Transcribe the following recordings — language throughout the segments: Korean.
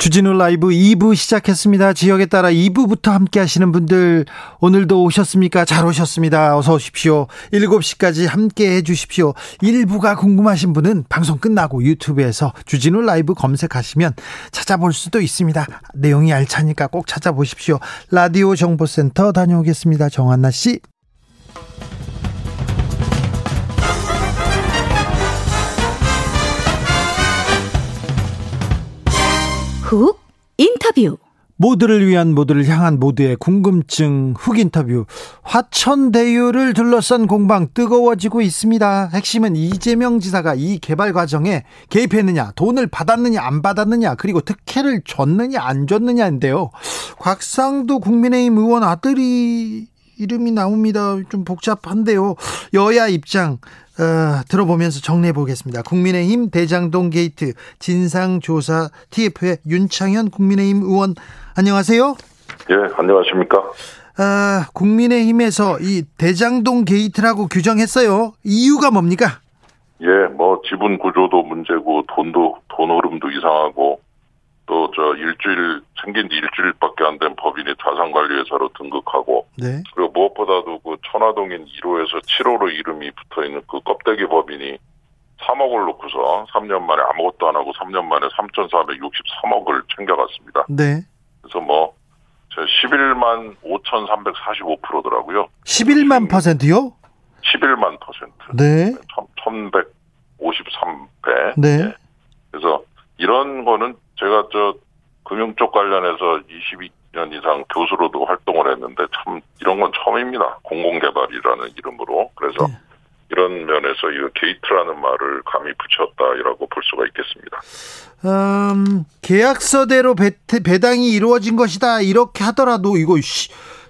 주진우 라이브 2부 시작했습니다. 지역에 따라 2부부터 함께 하시는 분들 오늘도 오셨습니까? 잘 오셨습니다. 어서 오십시오. 7시까지 함께 해 주십시오. 1부가 궁금하신 분은 방송 끝나고 유튜브에서 주진우 라이브 검색하시면 찾아볼 수도 있습니다. 내용이 알차니까 꼭 찾아보십시오. 라디오 정보센터 다녀오겠습니다. 정한나 씨. 훅 인터뷰 모두를 위한 모두를 향한 모두의 궁금증 훅 인터뷰 화천대유를 둘러싼 공방 뜨거워지고 있습니다. 핵심은 이재명 지사가 이 개발 과정에 개입했느냐 돈을 받았느냐 안 받았느냐 그리고 특혜를 줬느냐 안 줬느냐인데요. 곽상도 국민의힘 의원 아들이 이름이 나옵니다. 좀 복잡한데요. 여야 입장 어, 들어보면서 정리해 보겠습니다. 국민의힘 대장동 게이트 진상조사 TF의 윤창현 국민의힘 의원 안녕하세요. 예, 안녕하십니까? 아, 국민의힘에서 이 대장동 게이트라고 규정했어요. 이유가 뭡니까? 예, 뭐 지분 구조도 문제고 돈도 돈 흐름도 이상하고 또 저 일주일 생긴 지 일주일밖에 안 된 법인이 자산관리회사로 등극하고 네. 그리고 무엇보다도 그 천화동인 1호에서 7호로 이름이 붙어 있는 그 껍데기 법인이 3억을 놓고서 3년 만에 아무것도 안 하고 3년 만에 3,463억을 챙겨갔습니다. 네. 그래서 뭐, 저 11만 5,345%더라고요. 11만 퍼센트요? 11만 퍼센트. 네. 1153배. 네. 그래서 이런 거는 제가 저 금융 쪽 관련해서 22년 이상 교수로도 활동을 했는데 참 이런 건 처음입니다. 공공개발이라는 이름으로. 그래서 네. 이런 면에서 이 게이트라는 말을 감히 붙였다라고 볼 수가 있겠습니다. 음, 계약서대로 배, 배당이 이루어진 것이다. 이렇게 하더라도 이거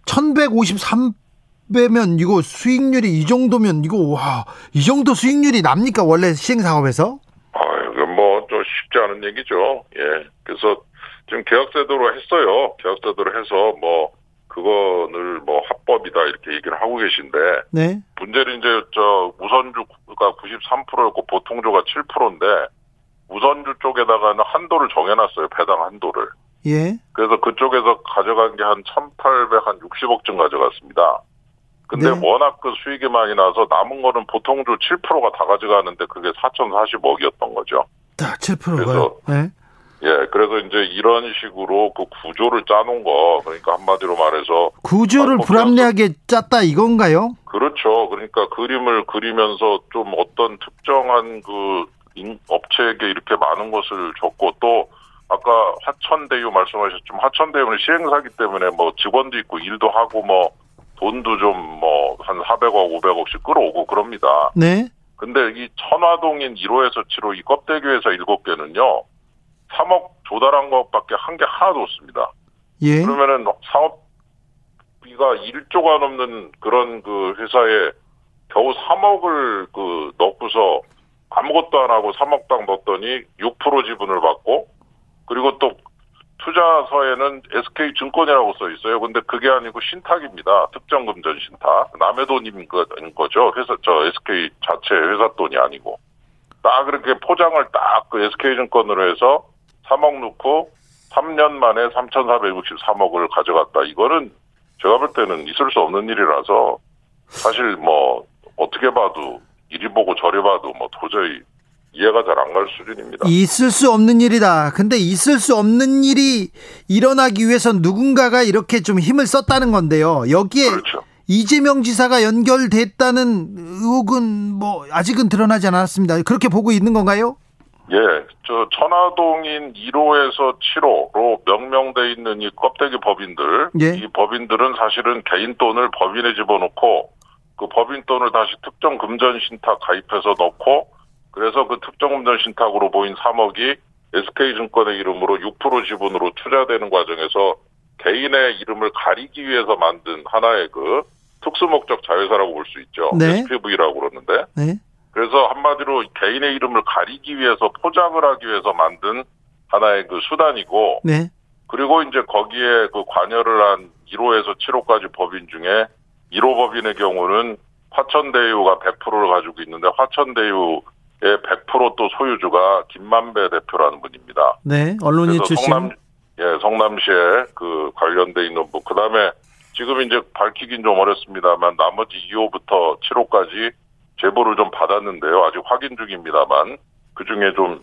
1153배면 이거 수익률이 이 정도면 이거 와, 이 정도 수익률이 납니까? 원래 시행 사업에서? 아, 이건 뭐좀 쉽지 않은 얘기죠. 예. 그래서 지금 계약제도로 했어요. 계약제도로 해서 뭐 그거를 뭐 합법이다 이렇게 얘기를 하고 계신데 네. 문제는 이제 저 우선주가 93%였고 보통주가 7%인데 우선주 쪽에다가는 한도를 정해놨어요. 배당 한도를. 예. 그래서 그쪽에서 가져간 게 한 1,860억쯤 가져갔습니다. 근데 네. 워낙 그 수익이 많이 나서 남은 거는 보통주 7%가 다 가져가는데 그게 4,040억이었던 거죠. 딱 7%가요. 네. 예, 그래서 이제 이런 식으로 그 구조를 짜놓은 거, 그러니까 한마디로 말해서. 구조를 뭐 불합리하게 짰다 이건가요? 그렇죠. 그러니까 그림을 그리면서 좀 어떤 특정한 그 인- 업체에게 이렇게 많은 것을 줬고 또 아까 화천대유 말씀하셨지만 화천대유는 시행사기 때문에 뭐 직원도 있고 일도 하고 뭐 돈도 좀 뭐 한 400억, 500억씩 끌어오고 그럽니다. 네. 근데 이 천화동인 1호에서 7호 이 껍데기 회사 7개는요. 3억 조달한 것밖에 한 게 하나도 없습니다. 예. 그러면은 사업비가 1조가 넘는 그런 그 회사에 겨우 3억을 그 넣고서 아무것도 안 하고 3억 당 넣었더니 6% 지분을 받고 그리고 또 투자서에는 SK 증권이라고 써 있어요. 근데 그게 아니고 신탁입니다. 특정금전 신탁. 남의 돈인 거- 거죠. 회사 저 SK 자체 회사 돈이 아니고. 딱 그렇게 포장을 딱 그 SK 증권으로 해서 3억 넣고 3년 만에 3,463억을 가져갔다. 이거는 제가 볼 때는 있을 수 없는 일이라서 사실 뭐 어떻게 봐도 이리 보고 저리 봐도 뭐 도저히 이해가 잘 안 갈 수준입니다. 있을 수 없는 일이다. 근데 있을 수 없는 일이 일어나기 위해선 누군가가 이렇게 좀 힘을 썼다는 건데요. 여기에 그렇죠. 이재명 지사가 연결됐다는 의혹은 뭐 아직은 드러나지 않았습니다. 그렇게 보고 있는 건가요? 예, 저 천화동인 1호에서 7호로 명명돼 있는 이 껍데기 법인들, 예. 이 법인들은 사실은 개인 돈을 법인에 집어넣고 그 법인 돈을 다시 특정 금전 신탁 가입해서 넣고 그래서 그 특정 금전 신탁으로 모인 3억이 SK증권의 이름으로 6% 지분으로 투자되는 과정에서 개인의 이름을 가리기 위해서 만든 하나의 그 특수 목적 자회사라고 볼 수 있죠. 네. SPV라고 그러는데 네. 그래서 한마디로 개인의 이름을 가리기 위해서 포장을 하기 위해서 만든 하나의 그 수단이고 네. 그리고 이제 거기에 그 관여를 한 1호에서 7호까지 법인 중에 1호 법인의 경우는 화천대유가 100%를 가지고 있는데 화천대유의 100%또 소유주가 김만배 대표라는 분입니다. 네. 언론인 출신. 성남 예 성남시에 그 관련돼 있는 분 그다음에 지금 이제 밝히긴 좀 어렵습니다만 나머지 2호부터 7호까지 제보를 좀 받았는데요 아직 확인 중입니다만 그 중에 좀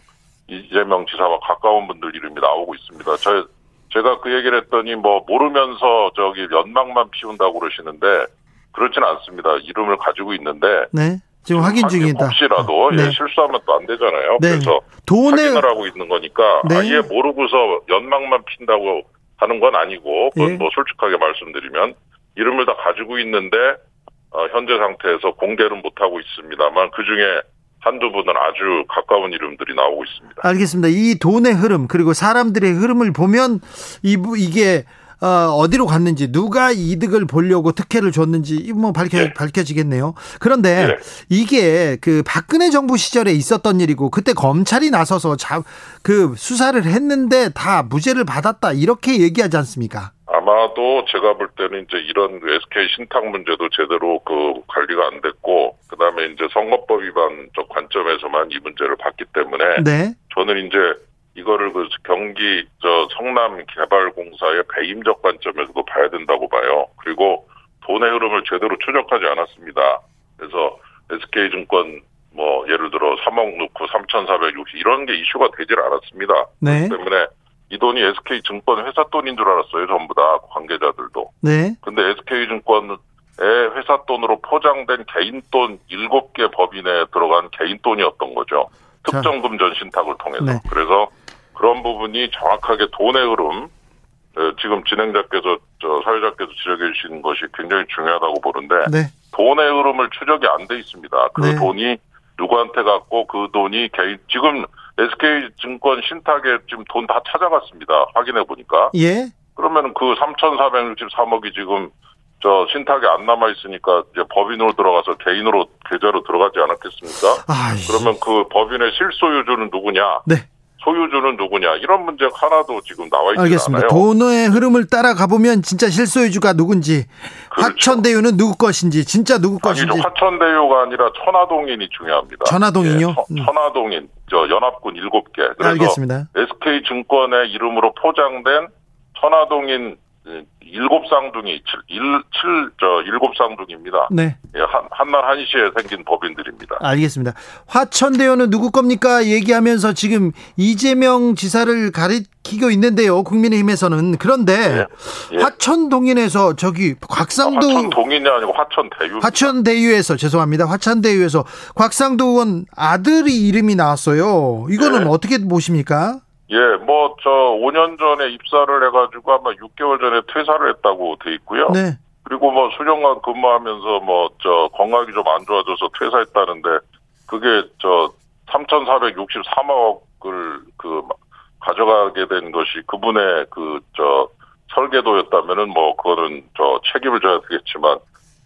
이재명 지사와 가까운 분들 이름이 나오고 있습니다. 저 제가 그 얘기를 했더니 뭐 모르면서 저기 연막만 피운다고 그러시는데 그렇지는 않습니다. 이름을 가지고 있는데 네. 지금 확인 중이다. 혹시라도 네. 예, 실수하면 또 안 되잖아요. 네. 그래서 돈에 확인을 하고 있는 거니까 네. 아예 모르고서 연막만 핀다고 하는 건 아니고 그건 예. 뭐 솔직하게 말씀드리면 이름을 다 가지고 있는데 어, 현재 상태에서 공개는 못 하고 있습니다만 그 중에 한두 분은 아주 가까운 이름들이 나오고 있습니다. 알겠습니다. 이 돈의 흐름 그리고 사람들의 흐름을 보면 이 이게 어, 어디로 갔는지 누가 이득을 보려고 특혜를 줬는지 이뭐 밝혀 네. 밝혀지겠네요. 그런데 네. 이게 그 박근혜 정부 시절에 있었던 일이고 그때 검찰이 나서서 자, 그 수사를 했는데 다 무죄를 받았다 이렇게 얘기하지 않습니까? 아마도 제가 볼 때는 이제 이런 그 SK 신탁 문제도 제대로 그 관리가 안 됐고 그다음에 이제 선거법 위반적 관점에서만 이 문제를 봤기 때문에 네. 저는 이제 이거를 그 경기 저 성남 개발공사의 배임적 관점에서도 봐야 된다고 봐요. 그리고 돈의 흐름을 제대로 추적하지 않았습니다. 그래서 SK증권 뭐 예를 들어 3억 넣고 3,460 이런 게 이슈가 되질 않았습니다. 네. 그렇기 때문에 이 돈이 SK증권 회사 돈인 줄 알았어요. 전부 다 관계자들도. 네. 근데 SK증권의 회사 돈으로 포장된 개인 돈 7개 법인에 들어간 개인 돈이었던 거죠. 자. 특정금 전 신탁을 통해서. 네. 그래서 그런 부분이 정확하게 돈의 흐름, 어, 지금 진행자께서, 저, 사회자께서 지적해 주시는 것이 굉장히 중요하다고 보는데, 네. 돈의 흐름을 추적이 안 돼 있습니다. 그 네. 돈이 누구한테 갔고, 그 돈이 개인, 지금 SK증권 신탁에 지금 돈 다 찾아갔습니다. 확인해 보니까. 예. 그러면 그 3,463억이 지금 저 신탁에 안 남아 있으니까 이제 법인으로 들어가서 개인으로 계좌로 들어가지 않았겠습니까? 아, 그러면 그 법인의 실소유주는 누구냐? 네. 소유주는 누구냐? 이런 문제가 하나도 지금 나와 있지 알겠습니다. 않아요. 돈의 흐름을 따라가 보면 진짜 실소유주가 누군지, 그렇죠. 화천대유는 누구 것인지, 진짜 누구 아니죠. 것인지. 화천대유가 아니라 천화동인이 중요합니다. 천화동인요? 예, 천- 음. 천화동인 저 연합군 7개. 그래서 알겠습니다. SK증권의 이름으로 포장된 천화동인 일곱 쌍둥이 칠, 일, 칠, 저, 일곱 쌍둥이입니다. 네. 예, 한, 한날 한시에 생긴 법인들입니다. 알겠습니다. 화천대유는 누구 겁니까? 얘기하면서 지금 이재명 지사를 가리키고 있는데요. 국민의힘에서는. 그런데 예. 화천 동인에서 저기 곽상도 화천 동인이 아니고 화천 대유. 화천대유에서 죄송합니다. 화천대유에서 곽상도 의원 아들이 이름이 나왔어요. 이거는 네. 어떻게 보십니까? 예, 뭐, 저, 5년 전에 입사를 해가지고 아마 6개월 전에 퇴사를 했다고 돼 있고요. 네. 그리고 뭐 수년간 근무하면서 뭐, 저, 건강이 좀 안 좋아져서 퇴사했다는데, 그게 저, 3,463억을 그, 가져가게 된 것이 그분의 그, 저, 설계도였다면은 뭐, 그거는 저, 책임을 져야 되겠지만,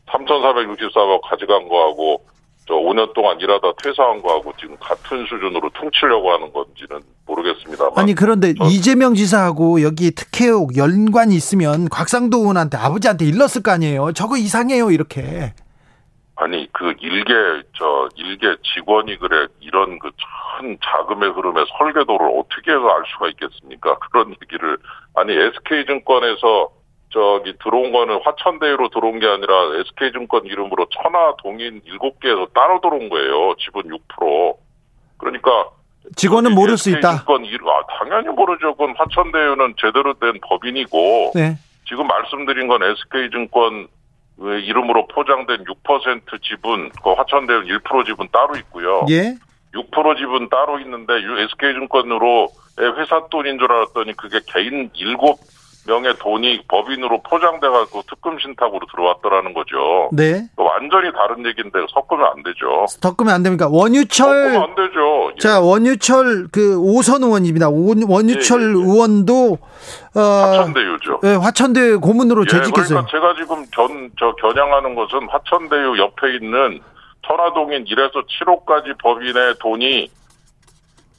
3,464억 가져간 거하고, 저 5년 동안 일하다 퇴사한 거하고 지금 같은 수준으로 퉁치려고 하는 건지는 모르겠습니다만. 아니 그런데 저- 이재명 지사하고 여기 특혜 의혹 연관이 있으면 곽상도 의원한테 아버지한테 일렀을 거 아니에요. 저거 이상해요 이렇게. 아니 그 일개 저 일개 직원이 그래 이런 그 큰 자금의 흐름의 설계도를 어떻게 해서 알 수가 있겠습니까? 그런 얘기를 아니 SK 증권에서 저기 들어온 거는 화천대유로 들어온 게 아니라 SK 증권 이름으로 천하 동인 7개에서 따로 들어온 거예요. 지분 6%. 그러니까 직원은 모를 수 있다. 증권 이름 아 당연히 모르죠. 그건 화천대유는 제대로 된 법인이고 네. 지금 말씀드린 건 SK증권 이름으로 포장된 6% 지분, 그 화천대유 1% 지분 따로 있고요. 예. 6% 지분 따로 있는데 SK증권으로 회사 돈인 줄 알았더니 그게 개인 7 명의 돈이 법인으로 포장돼가지고 특금 신탁으로 들어왔더라는 거죠. 네. 완전히 다른 얘기인데 섞으면 안 되죠. 섞으면 안 됩니까? 섞으면 원유철 안 되죠. 예. 자 원유철 그 오선 의원입니다. 원- 원유철 예, 예, 예. 의원도 어 화천대유죠. 예, 화천대 고문으로 예, 재직했어요. 그러니까 제가 지금 견, 저 겨냥하는 것은 화천대유 옆에 있는 천화동인 1에서 7호까지 법인의 돈이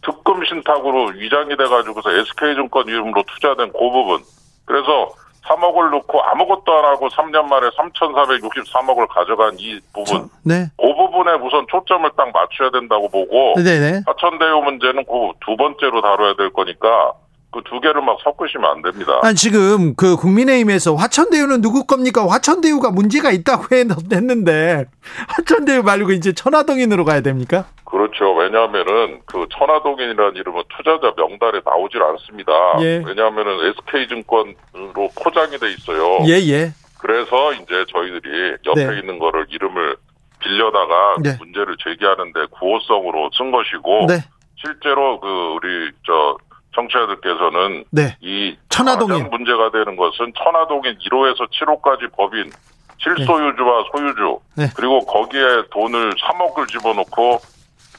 특금 신탁으로 위장이 돼가지고서 SK증권 이름으로 투자된 그 부분. 그래서 3억을 넣고 아무것도 안 하고 3년 만에 3,463억을 가져간 이 부분. 네. 그 부분에 우선 초점을 딱 맞춰야 된다고 보고 네네. 하천대유 문제는 그 두 번째로 다뤄야 될 거니까 그 두 개를 막 섞으시면 안 됩니다. 아니 지금 그 국민의힘에서 화천대유는 누구 겁니까? 화천대유가 문제가 있다고 했- 했는데 화천대유 말고 이제 천화동인으로 가야 됩니까? 그렇죠. 왜냐하면은 그 천화동인이라는 이름은 투자자 명단에 나오질 않습니다. 예. 왜냐하면은 SK증권으로 포장이 돼 있어요. 예 예. 그래서 이제 저희들이 옆에 네. 있는 거를 이름을 빌려다가 네. 문제를 제기하는데 구호성으로 쓴 것이고 네. 실제로 그 우리 저 청취자들께서는 네. 이 천화동인. 문제가 되는 것은 천화동인 1호에서 7호까지 법인 실소유주와 소유주 네. 그리고 거기에 돈을 3억을 집어넣고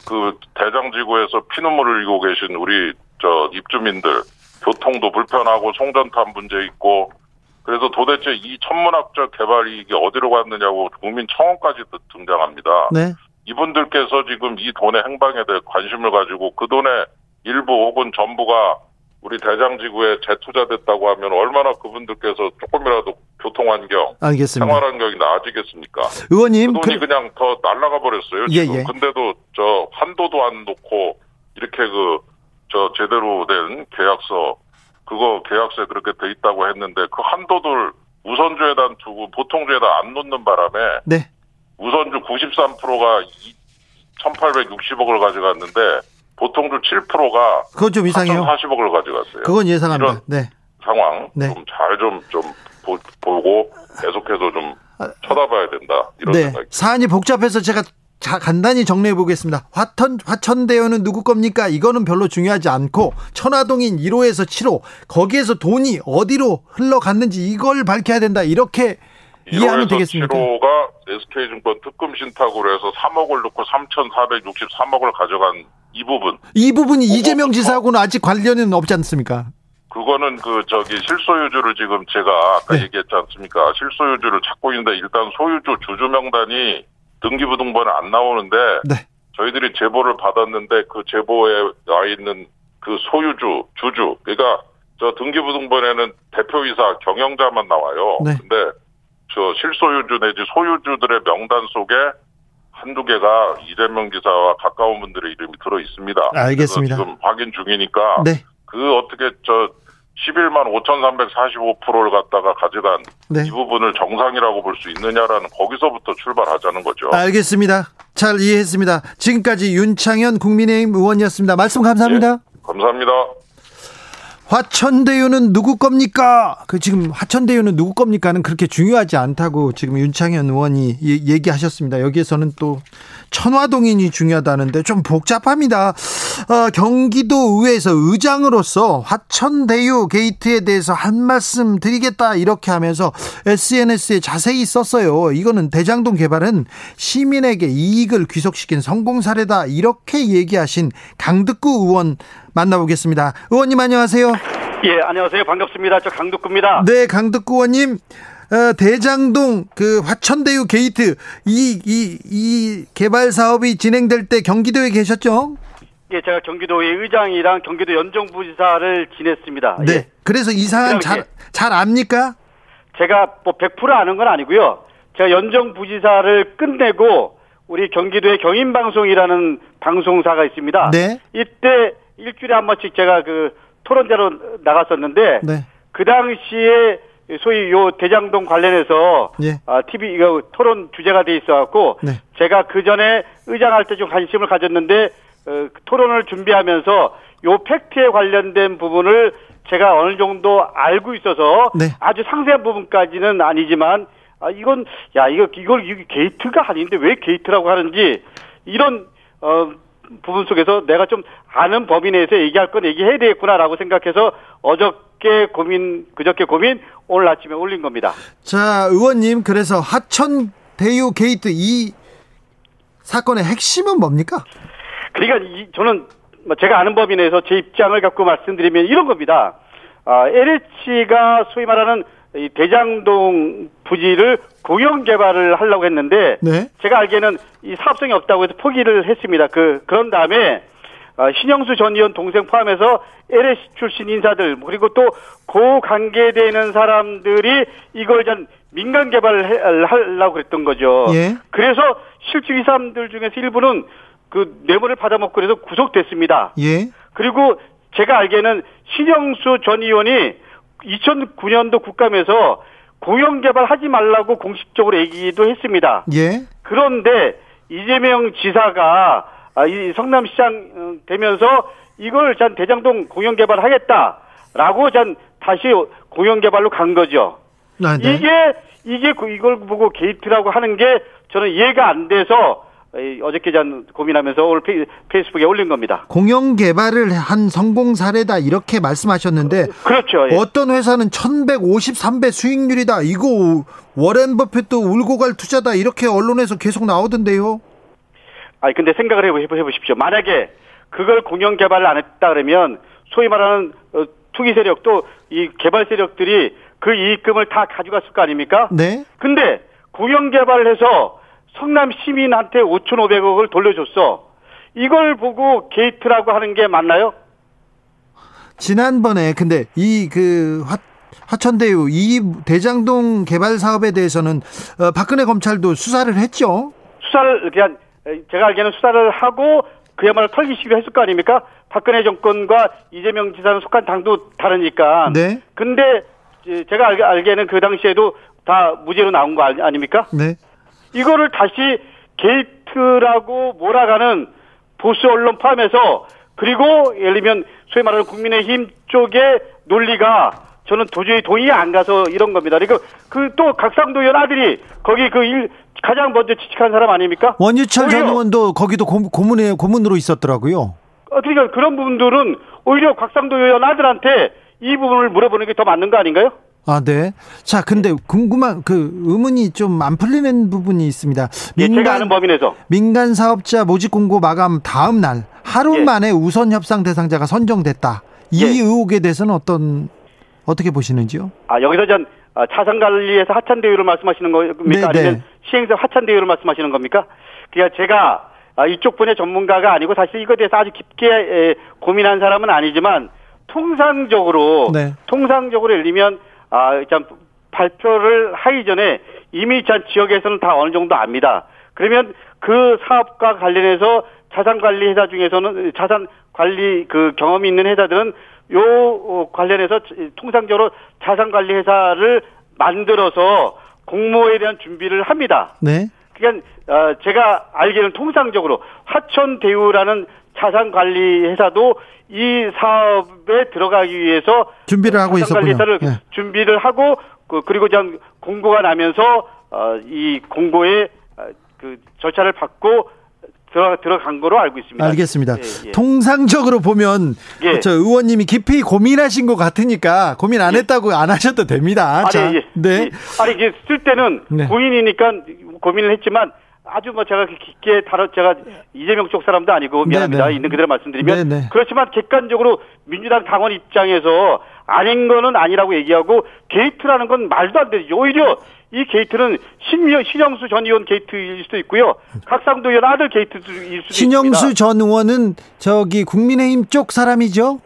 그 대장지구에서 피눈물을 흘리고 계신 우리 저 입주민들 교통도 불편하고 송전탑 문제 있고 그래서 도대체 이 천문학적 개발 이익이 어디로 갔느냐고 국민 청원까지 드- 등장합니다. 네. 이분들께서 지금 이 돈의 행방에 대해 관심을 가지고 그 돈의 일부 혹은 전부가 우리 대장지구에 재투자됐다고 하면 얼마나 그분들께서 조금이라도 교통 환경, 알겠습니다. 생활 환경이 나아지겠습니까? 그 의원님 돈이 그, 그, 냥더 날라가 버렸어요. 예, 지금. 예. 근데도 저 한도도 안 놓고 이렇게 그 저 제대로 된 계약서 그거 계약서에 그렇게 돼 있다고 했는데 그 한도들 우선주에다 두고 보통주에다 안 놓는 바람에 네. 우선주 93%가 1,860억을 가져갔는데 보통주 7%가 그거 좀 이상해요. 4,040억을 가져갔어요. 그건 예상합니다. 이런 네. 상황 네. 좀잘좀좀 보고 계속해서 좀 쳐다봐야 된다 이런 아, 네. 생각이 사안이 복잡해서 제가 자, 간단히 정리해 보겠습니다. 화천, 화천대유는 누구 겁니까? 이거는 별로 중요하지 않고, 천화동인 1호에서 7호, 거기에서 돈이 어디로 흘러갔는지 이걸 밝혀야 된다. 이렇게 이해하면 1호에서 되겠습니까? 7호가 SK증권 특금 신탁으로 해서 3억을 넣고 3,463억을 가져간 이 부분 이 부분이 그거 이재명 그거. 지사하고는 아직 관련은 없지 않습니까? 그거는 그 저기 실소유주를 지금 제가 아까 네. 얘기했지 않습니까? 실소유주를 찾고 있는데 일단 소유주 주주 명단이 등기부등본에 안 나오는데 네. 저희들이 제보를 받았는데 그 제보에 와 있는 그 소유주 주주 그러니까 저 등기부등본에는 대표이사 경영자만 나와요. 네. 근데 저 실소유주 내지 소유주들의 명단 속에 한두 개가 이재명 지사와 가까운 분들의 이름이 들어 있습니다. 알겠습니다. 지금 확인 중이니까 네. 그 어떻게 저 11만 5,345%를 갖다가 가져간 네. 이 부분을 정상이라고 볼 수 있느냐라는 거기서부터 출발하자는 거죠. 알겠습니다. 잘 이해했습니다. 지금까지 윤창현 국민의힘 의원이었습니다. 말씀 감사합니다. 감사합니다. 화천대유는 누구 겁니까? 그 지금 화천대유는 누구 겁니까는 그렇게 중요하지 않다고 지금 윤창현 의원이 예- 얘기하셨습니다. 여기에서는 또 천화동인이 중요하다는데 좀 복잡합니다. 어, 경기도 의회에서 의장으로서 화천대유 게이트에 대해서 한 말씀 드리겠다 이렇게 하면서 SNS에 자세히 썼어요. 이거는 대장동 개발은 시민에게 이익을 귀속시킨 성공 사례다 이렇게 얘기하신 강득구 의원 만나보겠습니다. 의원님 안녕하세요. 예, 안녕하세요. 반갑습니다. 저 강득구입니다. 네, 강득구 의원님. 어, 대장동 그 화천대유 게이트 이 이 이 개발 사업이 진행될 때 경기도에 계셨죠? 예, 제가 경기도의 의장이랑 경기도 연정부지사를 지냈습니다. 네. 예. 그래서 이 사안 그럼 잘잘 압니까? 제가 뭐 100% 아는 건 아니고요. 제가 연정부지사를 끝내고 우리 경기도의 경인방송이라는 방송사가 있습니다. 네. 이때 일주일에 한 번씩 제가 그 토론자로 나갔었는데 네. 그 당시에 소위 요 대장동 관련해서 예. 아, TV 이거 토론 주제가 돼 있어갖고 네. 제가 그 전에 의장할 때 좀 관심을 가졌는데 어, 토론을 준비하면서 요 팩트에 관련된 부분을 제가 어느 정도 알고 있어서 네. 아주 상세한 부분까지는 아니지만 아 이건 야 이거 이걸 이게 게이트가 아닌데 왜 게이트라고 하는지 이런 어 부분 속에서 내가 좀 아는 범위 내에서 얘기할 건 얘기해야 되겠구나라고 생각해서 어저께 고민 그저께 고민 오늘 아침에 올린 겁니다. 자, 의원님 그래서 화천대유 게이트 이 사건의 핵심은 뭡니까? 그러니까 이, 저는 뭐 제가 아는 범위 내에서 제 입장을 갖고 말씀드리면 이런 겁니다. 아, LH가 소위 말하는 이 대장동 부지를 공영 개발을 하려고 했는데 네. 제가 알기에는 이 사업성이 없다고 해서 포기를 했습니다. 그 그런 다음에 어, 신영수 전 의원 동생 포함해서 LS 출신 인사들 그리고 또 고 관계되는 사람들이 이걸 전 민간 개발을 해- 하려고 그랬던 거죠. 예. 그래서 실주 이 사람들 중에서 일부는 그 뇌물을 받아먹고 그래서 구속됐습니다. 예. 그리고 제가 알기에는 신영수 전 의원이 2009년도 국감에서 공영 개발하지 말라고 공식적으로 얘기도 했습니다. 예. 그런데 이재명 지사가 아, 이 성남시장 어, 되면서 이걸 전 대장동 공영 개발하겠다라고 전 다시 공영 개발로 간 거죠. 아, 네. 이게 이게 그- 이걸 보고 게이트라고 하는 게 저는 이해가 안 돼서 이, 어저께 전 고민하면서 오늘 페이, 페이스북에 올린 겁니다. 공영 개발을 한 성공 사례다 이렇게 말씀하셨는데 그렇죠. 예. 어떤 회사는 1153배 수익률이다. 이거 워렌 버핏도 울고 갈 투자다. 이렇게 언론에서 계속 나오던데요. 아니 근데 생각을 해보, 해보십시오. 만약에 그걸 공영 개발을 안 했다 그러면 소위 말하는 어, 투기 세력도 이 개발 세력들이 그 이익금을 다 가져갔을 거 아닙니까? 네. 근데 공영 개발을 해서 성남 시민한테 5,500억을 돌려줬어. 이걸 보고 게이트라고 하는 게 맞나요? 지난번에 근데 이그 화천대유 이 대장동 개발 사업에 대해서는 어, 박근혜 검찰도 수사를 했죠. 수사를 그냥 제가 알기에는 수사를 하고 그야말로 털기 시기로 했을 거 아닙니까? 박근혜 정권과 이재명 지사는 속한 당도 다르니까. 네. 근데 제가 알, 알기에는 그 당시에도 다 무죄로 나온 거 아닙니까? 네. 이거를 다시 게이트라고 몰아가는 보수 언론 포함해서 그리고 예를 들면 소위 말하는 국민의힘 쪽의 논리가 저는 도저히 동의 안 가서 이런 겁니다. 그리고 그또 각상도 의원 아들이 거기 그 일 가장 먼저 지식한 사람 아닙니까? 원유철 전 의원도 거기도 고, 고문에 고문으로 있었더라고요. 어, 그러니까 그런 부분들은 오히려 곽상도 의원 아들한테 이 부분을 물어보는 게 더 맞는 거 아닌가요? 아, 네. 자, 근데 궁금한 그 의문이 좀 안 풀리는 부분이 있습니다. 예, 제가 아는 범위 내에서. 민간 사업자 모집 공고 마감 다음 날 하루 예. 만에 우선 협상 대상자가 선정됐다. 이 예. 의혹에 대해서는 어떤 어떻게 보시는지요? 아, 여기서 전 아, 자산관리에서 하찬대유를 말씀하시는 겁니까? 네, 아니면 네. 시행사 하찬대유를 말씀하시는 겁니까? 그러니까 제가 아, 이쪽 분야 전문가가 아니고 사실 이거에 대해서 아주 깊게 에, 고민한 사람은 아니지만 통상적으로 네. 통상적으로 예를 들면 아, 참 발표를 하기 전에 이미 전 지역에서는 다 어느 정도 압니다. 그러면 그 사업과 관련해서 자산 관리 회사 중에서는 자산 관리 그 경험이 있는 회사들은 요 어, 관련해서 통상적으로 자산 관리 회사를 만들어서 공모에 대한 준비를 합니다. 네. 그러니까 어, 제가 알기로는 통상적으로 화천대유라는 자산 관리 회사도 이 사업에 들어가기 위해서 준비를 하고 있었군요. 예. 준비를 하고 그, 그리고 전 공고가 나면서 어, 이 공고에 어, 그 절차를 받고 들어 들어간 거로 알고 있습니다. 알겠습니다. 예, 예. 통상적으로 보면 예. 저 의원님이 깊이 고민하신 것 같으니까 고민 안 했다고 안 하셔도 됩니다. 아니, 자, 예. 네. 예. 아니 이게 쓸 때는 네. 고인이니까 고민을 했지만 아주 뭐 제가 깊게 다뤄 제가 이재명 쪽 사람도 아니고 미안합니다. 네, 네. 있는 그대로 말씀드리면 네, 네. 그렇지만 객관적으로 민주당 당원 입장에서 아닌 거는 아니라고 얘기하고 게이트라는 건 말도 안 되죠. 오히려 이 게이트는 신명 신영수 전 의원 게이트일 수도 있고요. 곽상도 의원 아들 게이트일 수도 신영수 있습니다. 전 의원은 저기 국민의힘 쪽 사람이죠?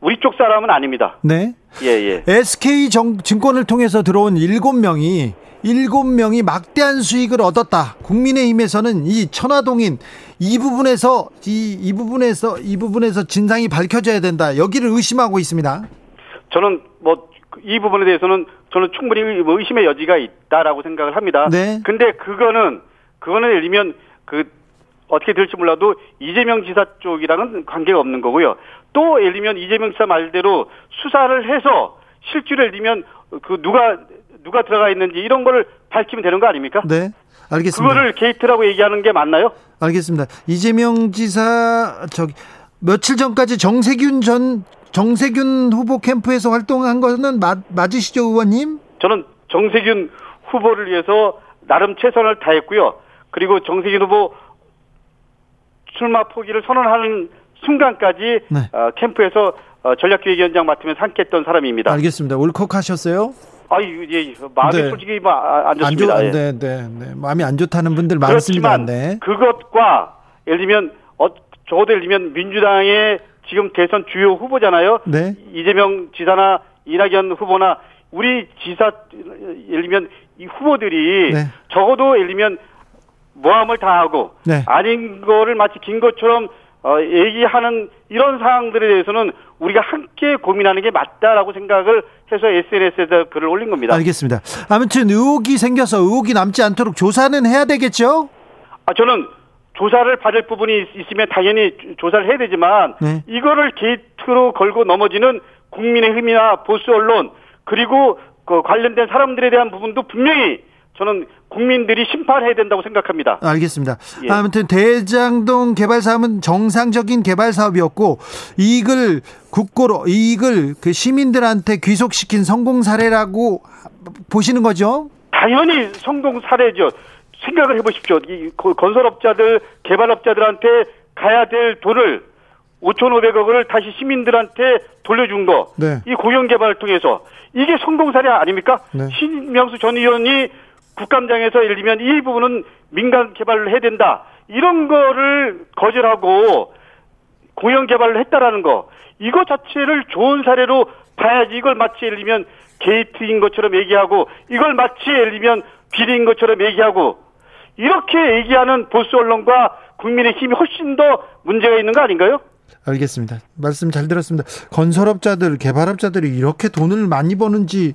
우리 쪽 사람은 아닙니다. 네. 예 예. SK 정, 증권을 통해서 들어온 일곱 명이 일곱 명이 막대한 수익을 얻었다. 국민의힘에서는 이 천화동인 이 부분에서 이, 이 부분에서 이 부분에서 진상이 밝혀져야 된다. 여기를 의심하고 있습니다. 저는 뭐 이 부분에 대해서는 저는 충분히 뭐 의심의 여지가 있다라고 생각을 합니다. 네. 근데 그거는 그거는 예를 들면 그 어떻게 될지 몰라도 이재명 지사 쪽이랑은 관계가 없는 거고요. 또 예를 들면 이재명 지사 말대로 수사를 해서 실주를 예를 들면 그 누가 누가 들어가 있는지 이런 거를 밝히면 되는 거 아닙니까? 네. 알겠습니다. 그거를 게이트라고 얘기하는 게 맞나요? 알겠습니다. 이재명 지사 저기 며칠 전까지 정세균 전 정세균 후보 캠프에서 활동한 거는 맞, 맞으시죠, 의원님? 저는 정세균 후보를 위해서 나름 최선을 다했고요. 그리고 정세균 후보 출마 포기를 선언하는 순간까지 네. 어, 캠프에서 어, 전략기획위원장 맡으면서 함께했던 사람입니다. 알겠습니다. 울컥하셨어요? 아유, 예, 마음이 네. 솔직히 뭐 아- 안안 좋, 좋습니다. 예. 네, 네, 네. 마음이 안 좋다는 분들 많습니다. 네. 그것과 예를 들면 어, 적어도 예를 들면 민주당의 지금 대선 주요 후보잖아요. 네. 이재명 지사나 이낙연 후보나 우리 지사 예를 들면 이 후보들이 네. 적어도 예를 들면 모함을 다하고 네. 아닌 거를 마치 긴 것처럼 어, 얘기하는 이런 사항들에 대해서는 우리가 함께 고민하는 게 맞다라고 생각을 해서 SNS에다 글을 올린 겁니다. 알겠습니다. 아무튼 의혹이 생겨서 의혹이 남지 않도록 조사는 해야 되겠죠? 아, 저는 조사를 받을 부분이 있- 있으면 당연히 조- 조사를 해야 되지만 네. 이거를 게이트로 걸고 넘어지는 국민의힘이나 보수 언론 그리고 그 관련된 사람들에 대한 부분도 분명히 저는 국민들이 심판해야 된다고 생각합니다. 알겠습니다. 예. 아무튼 대장동 개발 사업은 정상적인 개발 사업이었고 이익을 국고로 이익을 그 시민들한테 귀속시킨 성공 사례라고 보시는 거죠? 당연히 성공 사례죠. 생각을 해보십시오. 이 거- 건설업자들, 개발업자들한테 가야 될 돈을 5,500억을 다시 시민들한테 돌려준 거. 네. 이 공영개발을 통해서 이게 성공 사례 아닙니까? 네. 신명수 전 의원이 국감장에서 예를 들면 이 부분은 민간 개발을 해야 된다. 이런 거를 거절하고 공영 개발을 했다라는 거. 이거 자체를 좋은 사례로 봐야지 이걸 마치 예를 들면 게이트인 것처럼 얘기하고 이걸 마치 예를 들면 비리인 것처럼 얘기하고 이렇게 얘기하는 보수 언론과 국민의 힘이 훨씬 더 문제가 있는 거 아닌가요? 알겠습니다. 말씀 잘 들었습니다. 건설업자들, 개발업자들이 이렇게 돈을 많이 버는지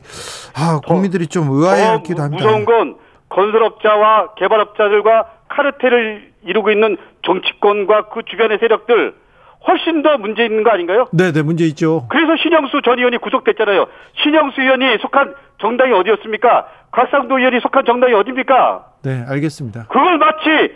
아, 국민들이 좀더 의아해하기도 무- 합니다. 무서운 건 건설업자와 개발업자들과 카르텔을 이루고 있는 정치권과 그 주변의 세력들 훨씬 더 문제 있는 거 아닌가요? 네, 네, 문제 있죠. 그래서 신영수 전 의원이 구속됐잖아요. 신영수 의원이 속한 정당이 어디였습니까? 곽상도 의원이 속한 정당이 어디입니까? 네, 알겠습니다. 그걸 마치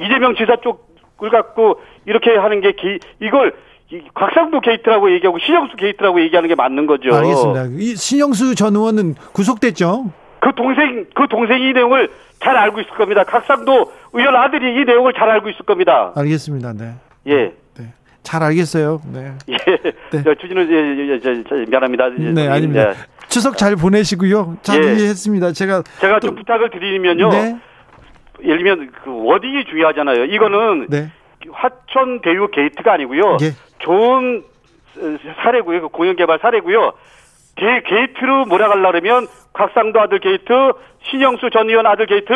이재명 지사 쪽을 갖고 이렇게 하는 게 게, 이걸 이 곽상도 게이트라고 얘기하고 신영수 게이트라고 얘기하는 게 맞는 거죠. 알겠습니다. 이 신영수 전 의원은 구속됐죠? 그 동생 그 동생이 이 내용을 잘 알고 있을 겁니다. 곽상도 의원 아들이 이 내용을 잘 알고 있을 겁니다. 알겠습니다. 네. 예. 네. 잘 알겠어요. 네. 예. 네. 저 주진우 예, 예, 저, 저, 미안합니다. 네, 아닙니다. 예. 추석 잘 보내시고요. 잘 예. 이해했습니다. 제가 제가 또- 좀 부탁을 드리면요. 네. 예를 들면 그 wording이 중요하잖아요. 이거는 네. 화천 대유 게이트가 아니고요. 예. 좋은 어, 사례고요. 그 공영 개발 사례고요. 게, 게이트로 몰아가려면 곽상도 아들 게이트, 신영수 전 의원 아들 게이트,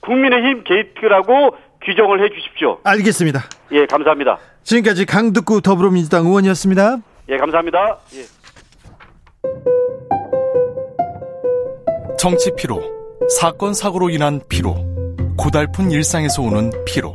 국민의힘 게이트라고 규정을 해 주십시오. 알겠습니다. 예, 감사합니다. 지금까지 강득구 더불어민주당 의원이었습니다. 예, 감사합니다. 예. 정치 피로, 사건 사고로 인한 피로, 고달픈 일상에서 오는 피로.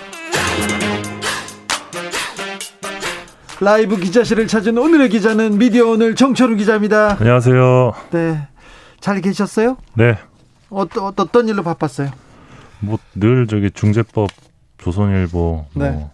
라이브 기자실을 찾은 오늘의 기자는 미디어 오늘 정철우 기자입니다. 안녕하세요. 네. 잘 계셨어요? 네. 어떤 어떤 일로 바빴어요? 뭐 늘 저기 중재법 조선일보 네. 뭐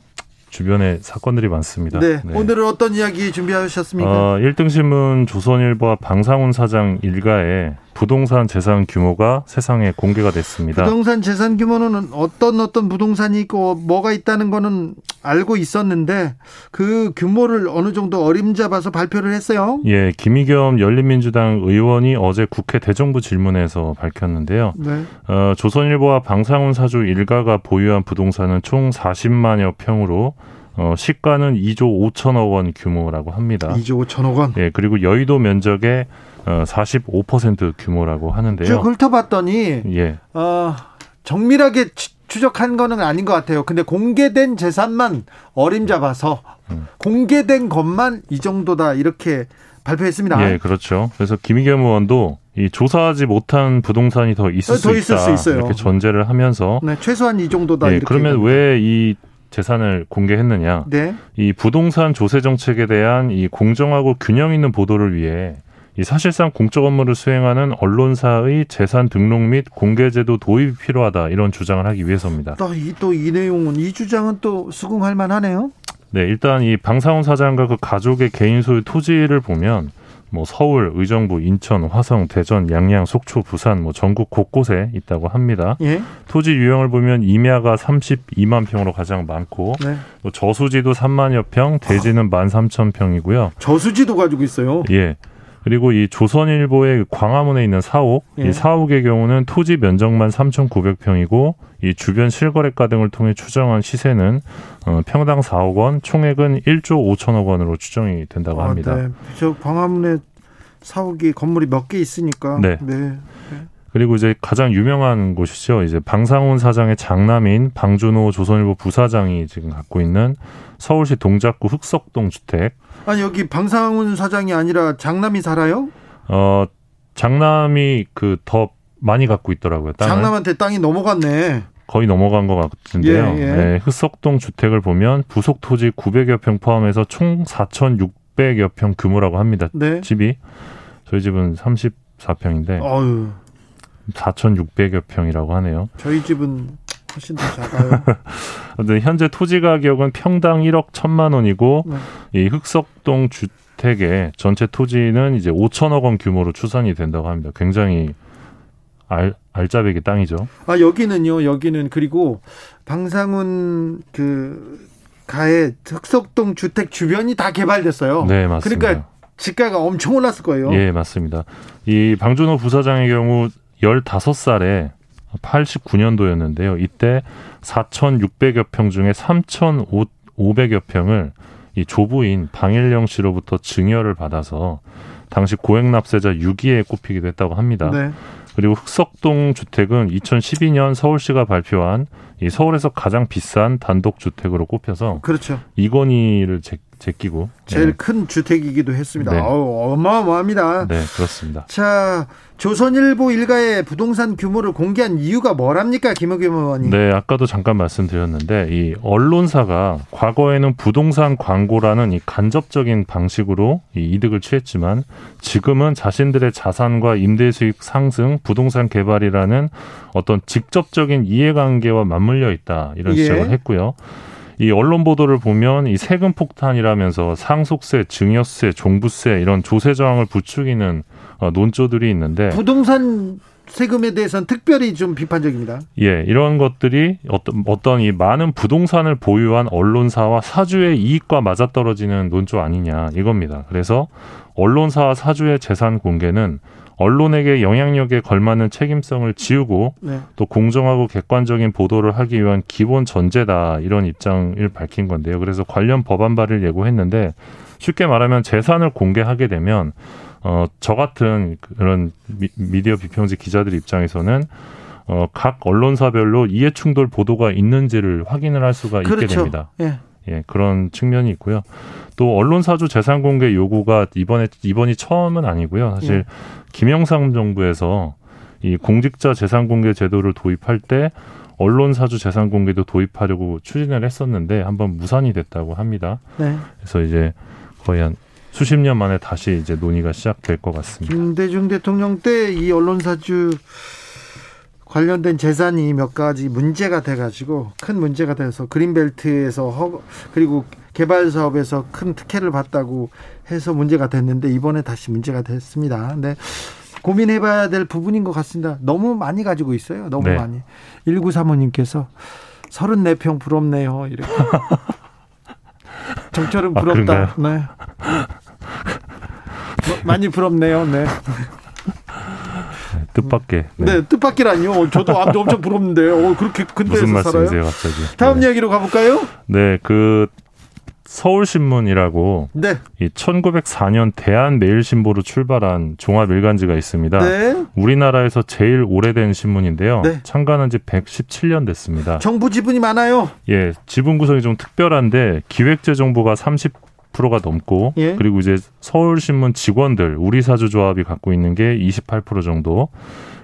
주변에 사건들이 많습니다. 네. 오늘은 어떤 이야기 준비하셨습니까? 어, 1등 신문 조선일보와 방상훈 사장 일가의 부동산 재산 규모가 세상에 공개가 됐습니다. 부동산 재산 규모는 어떤 어떤 부동산이 있고 뭐가 있다는 거는 알고 있었는데 그 규모를 어느 정도 어림잡아서 발표를 했어요. 예, 김의겸 열린민주당 의원이 어제 국회 대정부 질문에서 밝혔는데요. 네. 어, 조선일보와 방상훈 사주 일가가 보유한 부동산은 총 40만여 평으로 어, 시가는 2조 5천억 원 규모라고 합니다. 2조 5천억 원. 예, 그리고 여의도 면적의 어, 45% 규모라고 쭉 하는데요. 훑어봤더니 예, 어, 정밀하게 추- 추적한 거는 아닌 것 같아요. 근데 공개된 재산만 어림잡아서 음. 공개된 것만 이 정도다 이렇게 발표했습니다. 예, 그렇죠. 그래서 김의겸 의원도 이 조사하지 못한 부동산이 더 있을, 어, 더 수, 있을 있다 수 있어요. 이렇게 전제를 하면서 네, 최소한 이 정도다 예, 이렇게. 그러면. 왜 이 재산을 공개했느냐? 네. 이 부동산 조세 정책에 대한 이 공정하고 균형 있는 보도를 위해 이 사실상 공적 업무를 수행하는 언론사의 재산 등록 및 공개제도 도입이 필요하다 이런 주장을 하기 위해서입니다. 또이 또 이 내용은 이 주장은 또 수긍할 만하네요. 네, 일단 이 방상훈 사장과 그 가족의 개인 소유 토지를 보면 뭐 서울, 의정부, 인천, 화성, 대전, 양양, 속초, 부산 뭐 전국 곳곳에 있다고 합니다. 예. 토지 유형을 보면 임야가 32만 평으로 가장 많고 네. 또 저수지도 3만여 평, 대지는 13,000평이고요. 저수지도 가지고 있어요. 예. 그리고 이 조선일보의 광화문에 있는 사옥, 예. 이 사옥의 경우는 토지 면적만 3,900평이고 이 주변 실거래가 등을 통해 추정한 시세는 어, 평당 4억 원, 총액은 1조 5천억 원으로 추정이 된다고 합니다. 아, 네. 저 광화문에 사옥이 건물이 몇 개 있으니까. 네. 그리고 이제 가장 유명한 곳이죠. 이제 방상훈 사장의 장남인 방준호 조선일보 부사장이 지금 갖고 있는 서울시 동작구 흑석동 주택. 아니 여기 방상훈 사장이 아니라 장남이 살아요? 어 장남이 그 더 많이 갖고 있더라고요. 땅을. 장남한테 땅이 넘어갔네. 거의 넘어간 것 같은데요. 예, 예. 네, 흑석동 주택을 보면 부속 토지 900여 평 포함해서 총 4,600여 평 규모라고 합니다. 네. 집이 저희 집은 34평인데 어유 4,600여 평이라고 하네요. 저희 집은 훨씬 더 작아요. 근데 현재 토지 가격은 평당 1억 1천만 원이고 네. 이 흑석동 주택의 전체 토지는 이제 5천억 원 규모로 추산이 된다고 합니다. 굉장히 알, 알짜배기 땅이죠. 아 여기는요. 여기는 그리고 방상훈 그 가의 흑석동 주택 주변이 다 개발됐어요. 네, 맞습니다. 그러니까 지가가 엄청 올랐을 거예요. 예, 맞습니다. 이 방준호 부사장의 경우 15살에 89년도였는데요. 이때 4,600여 평 중에 3,500여 평을 이 조부인 방일령 씨로부터 증여를 받아서 당시 고액납세자 6위에 꼽히기도 했다고 합니다. 네. 그리고 흑석동 주택은 2012년 서울시가 발표한 이 서울에서 가장 비싼 단독 주택으로 꼽혀서 그렇죠. 이건희를 제, 제끼고 제일 네, 큰 주택이기도 했습니다. 네. 어우, 어마어마합니다. 네 그렇습니다. 자, 조선일보 일가의 부동산 규모를 공개한 이유가 뭐랍니까, 김학겸 의원님? 네, 아까도 잠깐 말씀드렸는데 이 언론사가 과거에는 부동산 광고라는 이 간접적인 방식으로 이 이득을 취했지만 지금은 자신들의 자산과 임대 수익 상승, 부동산 개발이라는 어떤 직접적인 이해관계와 맞물려 있다 이런 예. 지적을 했고요. 이 언론 보도를 보면 이 세금 폭탄이라면서 상속세, 증여세, 종부세 이런 조세 저항을 부추기는 어, 논조들이 있는데 부동산 세금에 대해서는 특별히 좀 비판적입니다. 예, 이런 것들이 어떤 어떤 이 많은 부동산을 보유한 언론사와 사주의 이익과 맞아떨어지는 논조 아니냐 이겁니다. 그래서 언론사와 사주의 재산 공개는 언론에게 영향력에 걸맞는 책임성을 지우고 네. 또 공정하고 객관적인 보도를 하기 위한 기본 전제다 이런 입장을 밝힌 건데요. 그래서 관련 법안 발의를 예고했는데 쉽게 말하면 재산을 공개하게 되면 어, 저 같은 그런 미, 미디어 비평지 기자들 입장에서는 어, 각 언론사별로 이해 충돌 보도가 있는지를 확인을 할 수가 있게 그렇죠. 됩니다. 예. 예, 그런 측면이 있고요. 또 언론사주 재산 공개 요구가 이번에 이번이 처음은 아니고요. 사실 예. 김영삼 정부에서 이 공직자 재산 공개 제도를 도입할 때 언론사주 재산 공개도 도입하려고 추진을 했었는데 한번 무산이 됐다고 합니다. 네. 그래서 이제 거의 한 수십 년 만에 다시 이제 논의가 시작될 것 같습니다. 김대중 대통령 때 이 언론사주 관련된 재산이 몇 가지 문제가 돼가지고 큰 문제가 돼서 그린벨트에서 허, 그리고 개발 사업에서 큰 특혜를 받다고 해서 문제가 됐는데 이번에 다시 문제가 됐습니다. 근데 고민해봐야 될 부분인 것 같습니다. 너무 많이 가지고 있어요. 너무 네. 많이. 1935님께서 34평 부럽네요. 이렇게. 정철은 아, 부럽다. 네. 뭐, 많이 부럽네요. 네. 뜻밖의 네. 네, 뜻밖이라니요. 저도 암도 엄청 부럽는데, 어, 그렇게 근대에서 무슨 살아요? 말씀이세요, 갑자기? 다음 네. 이야기로 가볼까요? 네, 그 서울신문이라고 네, 이 1904년 대한매일신보로 출발한 종합 일간지가 있습니다. 네. 우리나라에서 제일 오래된 신문인데요. 네. 창간한 지 117년 됐습니다. 정부 지분이 많아요. 예, 지분 구성이 좀 특별한데 기획재정부가 30% 가 넘고 예. 그리고 이제 서울신문 직원들 우리 사주조합이 갖고 있는 게 28% 정도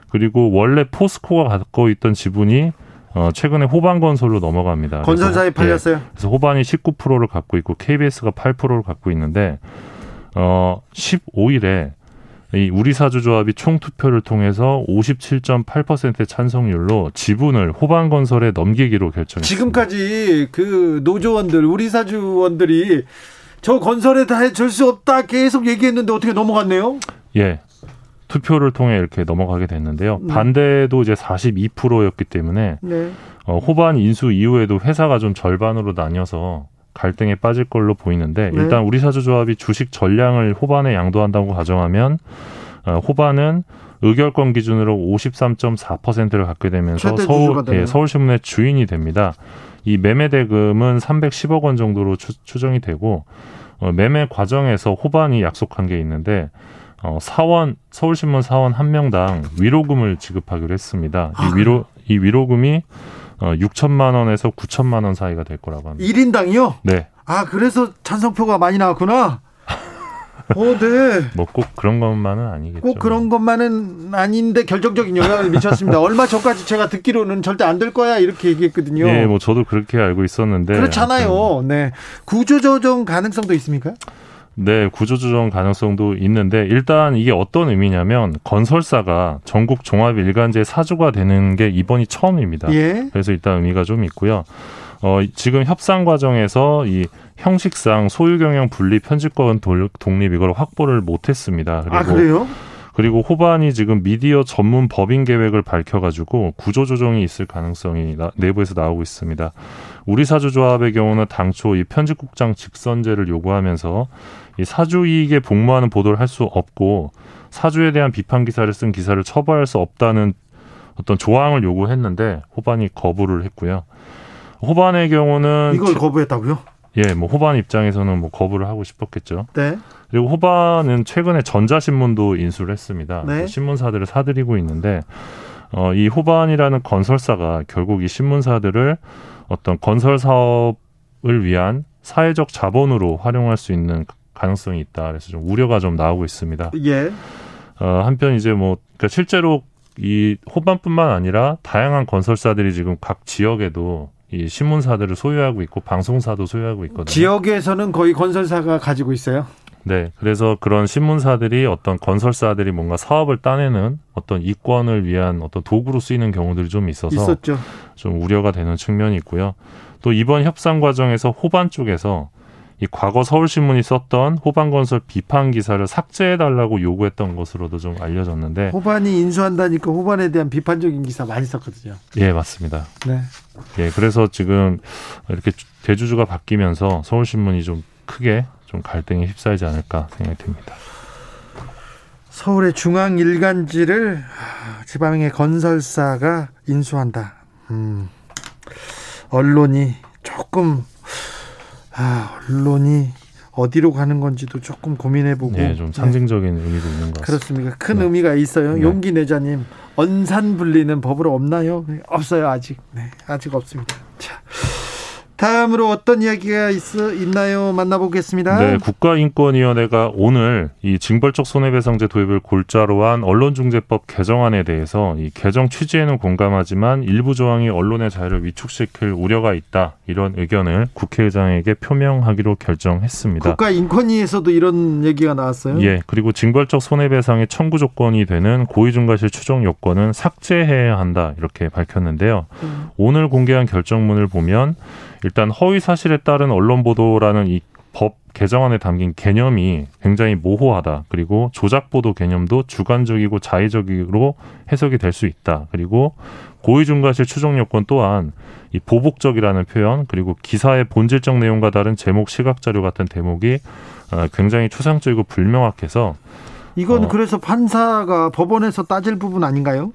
그리고 원래 포스코가 갖고 있던 지분이 어, 최근에 호반건설로 넘어갑니다. 건설사에 그래서, 예, 팔렸어요. 그래서 호반이 19%를 갖고 있고 KBS가 8%를 갖고 있는데 어 15일에 이 우리사주조합이 총투표를 통해서 57.8%의 찬성률로 지분을 호반건설에 넘기기로 결정했습니다. 지금까지 그 노조원들 우리 사주원들이 저 건설에 다 줄 수 없다 계속 얘기했는데 어떻게 넘어갔네요? 예. 투표를 통해 이렇게 넘어가게 됐는데요. 네. 반대도 이제 42%였기 때문에 네. 어, 호반 인수 이후에도 회사가 좀 절반으로 나뉘어서 갈등에 빠질 걸로 보이는데 네. 일단 우리 사주조합이 주식 전량을 호반에 양도한다고 가정하면 어, 호반은 의결권 기준으로 53.4%를 갖게 되면서 서울. 예, 서울신문의 주인이 됩니다. 이 매매 대금은 310억 원 정도로 추, 추정이 되고 어, 매매 과정에서 호반이 약속한 게 있는데 어, 사원 서울신문 사원 한 명당 위로금을 지급하기로 했습니다. 아, 이 위로 이 위로금이 어, 6천만 원에서 9천만 원 사이가 될 거라고 합니다. 1인당이요? 네, 아, 그래서 찬성표가 많이 나왔구나. 어, 네. 뭐 꼭 그런 것만은 아니겠죠. 꼭 그런 것만은 아닌데 결정적인 영향을 미쳤습니다. 얼마 전까지 제가 듣기로는 절대 안 될 거야 이렇게 얘기했거든요. 예, 뭐 저도 그렇게 알고 있었는데 그렇잖아요. 네. 구조조정 가능성도 있습니까? 네, 구조조정 가능성도 있는데 일단 이게 어떤 의미냐면 건설사가 전국 종합 일간제 사주가 되는 게 이번이 처음입니다. 예. 그래서 일단 의미가 좀 있고요. 어, 지금 협상 과정에서 이 형식상 소유 경영 분리 편집권 돌- 독립 이걸 확보를 못했습니다. 그리고 아, 그래요? 그리고 호반이 지금 미디어 전문 법인 계획을 밝혀가지고 구조 조정이 있을 가능성이 나- 내부에서 나오고 있습니다. 우리 사주조합의 경우는 당초 이 편집국장 직선제를 요구하면서 이 사주 이익에 복무하는 보도를 할 수 없고 사주에 대한 비판 기사를 쓴 기사를 처벌할 수 없다는 어떤 조항을 요구했는데 호반이 거부를 했고요. 호반의 경우는 이걸 거부했다고요? 예, 뭐 호반 입장에서는 뭐 거부를 하고 싶었겠죠. 네. 그리고 호반은 최근에 전자신문도 인수를 했습니다. 네. 신문사들을 사들이고 있는데 어, 이 호반이라는 건설사가 결국 이 신문사들을 어떤 건설 사업을 위한 사회적 자본으로 활용할 수 있는 가능성이 있다. 그래서 좀 우려가 좀 나오고 있습니다. 예. 어, 한편 이제 뭐 그러니까 실제로 이 호반뿐만 아니라 다양한 건설사들이 지금 각 지역에도 이 신문사들을 소유하고 있고 방송사도 소유하고 있거든요. 지역에서는 거의 건설사가 가지고 있어요. 네, 그래서 그런 신문사들이 어떤 건설사들이 뭔가 사업을 따내는 어떤 이권을 위한 어떤 도구로 쓰이는 경우들이 좀 있어서 있었죠. 좀 우려가 되는 측면이 있고요. 또 이번 협상 과정에서 호반 쪽에서 이 과거 서울신문이 썼던 호반건설 비판 기사를 삭제해달라고 요구했던 것으로도 좀 알려졌는데, 호반이 인수한다니까 호반에 대한 비판적인 기사 많이 썼거든요. 예, 맞습니다. 네. 예, 그래서 지금 이렇게 주- 대주주가 바뀌면서 서울신문이 좀 크게 좀 갈등에 휩싸이지 않을까 생각이 듭니다. 서울의 중앙 일간지를 아, 지방의 건설사가 인수한다. 음, 언론이 조금 아, 언론이 어디로 가는 건지도 조금 고민해보고. 예, 좀 상징적인 의미도 있는 것 같습니다. 그렇습니까? 큰 네. 의미가 있어요. 네. 용기 내자님, 언산 분리는 법으로 없나요? 없어요, 아직. 네, 아직 없습니다. 자, 다음으로 어떤 이야기가 있, 있나요? 만나보겠습니다. 네, 국가인권위원회가 오늘 이 징벌적 손해배상제 도입을 골자로 한 언론중재법 개정안에 대해서 이 개정 취지에는 공감하지만 일부 조항이 언론의 자유를 위축시킬 우려가 있다 이런 의견을 국회의장에게 표명하기로 결정했습니다. 국가인권위에서도 이런 얘기가 나왔어요. 예, 그리고 징벌적 손해배상의 청구 조건이 되는 고의중과실 추정 요건은 삭제해야 한다 이렇게 밝혔는데요. 음. 오늘 공개한 결정문을 보면 일단 허위 사실에 따른 언론 보도라는 이 법 개정안에 담긴 개념이 굉장히 모호하다. 그리고 조작 보도 개념도 주관적이고 자의적으로 해석이 될 수 있다. 그리고 고의중과실 추정 요건 또한 이 보복적이라는 표현 그리고 기사의 본질적 내용과 다른 제목 시각 자료 같은 대목이 어, 굉장히 추상적이고 불명확해서 이건 어. 그래서 판사가 법원에서 따질 부분 아닌가요?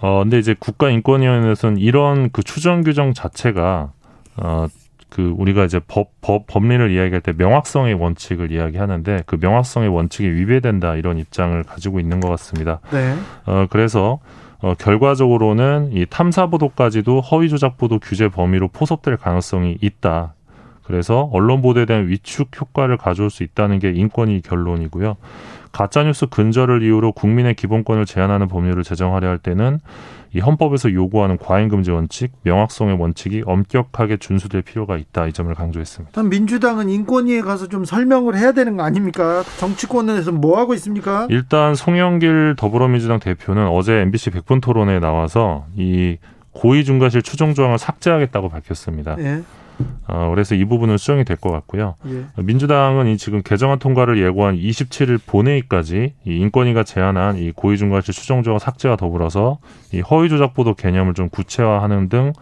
어 근데 이제 국가인권위원회에서는 이런 그 추정 규정 자체가 어 그 우리가 이제 법, 법 법리를 이야기할 때 명확성의 원칙을 이야기하는데 그 명확성의 원칙에 위배된다 이런 입장을 가지고 있는 것 같습니다. 네. 어 그래서 어 결과적으로는 이 탐사 보도까지도 허위 조작 보도 규제 범위로 포섭될 가능성이 있다. 그래서 언론 보도에 대한 위축 효과를 가져올 수 있다는 게 인권위 결론이고요. 가짜뉴스 근절을 이유로 국민의 기본권을 제한하는 법률을 제정하려 할 때는 이 헌법에서 요구하는 과잉금지 원칙, 명확성의 원칙이 엄격하게 준수될 필요가 있다 이 점을 강조했습니다. 민주당은 인권위에 가서 좀 설명을 해야 되는 거 아닙니까? 정치권에서 뭐 하고 있습니까? 일단 송영길 더불어민주당 대표는 어제 MBC 백분 토론에 나와서 이 고의중과실 추정 조항을 삭제하겠다고 밝혔습니다. 예. 어, 그래서 이 부분은 수정이 될 것 같고요. 예. 민주당은 이 지금 개정안 통과를 예고한 27일 본회의까지 이 인권위가 제안한 이 고의중과실 추정조항 삭제와 더불어서 이 허위 조작 보도 개념을 좀 구체화하는 등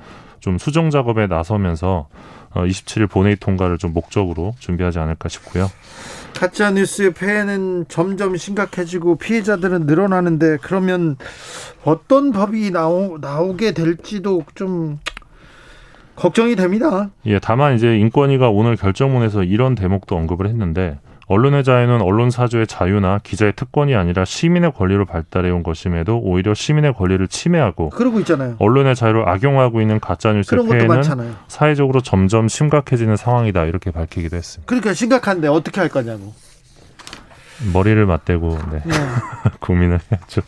좀 수정 작업에 나서면서 어, 27일 본회의 통과를 좀 목적으로 준비하지 않을까 싶고요. 가짜 뉴스의 폐해는 점점 심각해지고 피해자들은 늘어나는데 그러면 어떤 법이 나오, 나오게 될지도 좀 걱정이 됩니다. 예, 다만 이제 인권위가 오늘 결정문에서 이런 대목도 언급을 했는데 언론의 자유는 언론 사주의 자유나 기자의 특권이 아니라 시민의 권리로 발달해 온 것임에도 오히려 시민의 권리를 침해하고 그러고 있잖아요. 언론의 자유를 악용하고 있는 가짜 뉴스의 폐해는 많잖아요. 사회적으로 점점 심각해지는 상황이다 이렇게 밝히기도 했습니다. 그러니까 심각한데 어떻게 할 거냐고. 머리를 맞대고 네, 네. 고민을 해야죠.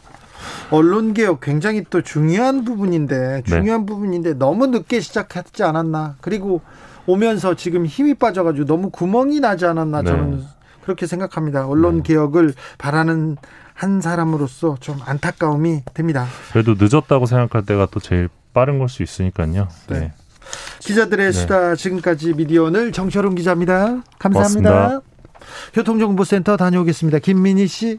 언론 개혁 굉장히 또 중요한 부분인데 중요한 부분인데 너무 늦게 시작했지 않았나. 그리고 오면서 지금 힘이 빠져가지고 너무 구멍이 나지 않았나 네. 저는 그렇게 생각합니다. 언론 개혁을 바라는 한 사람으로서 좀 안타까움이 됩니다. 그래도 늦었다고 생각할 때가 또 제일 빠른 걸 수 있으니까요. 네. 네. 기자들의 네. 수다 지금까지 미디어오늘 정철운 기자입니다. 감사합니다. 고맙습니다. 교통정보센터 다녀오겠습니다. 김민희 씨.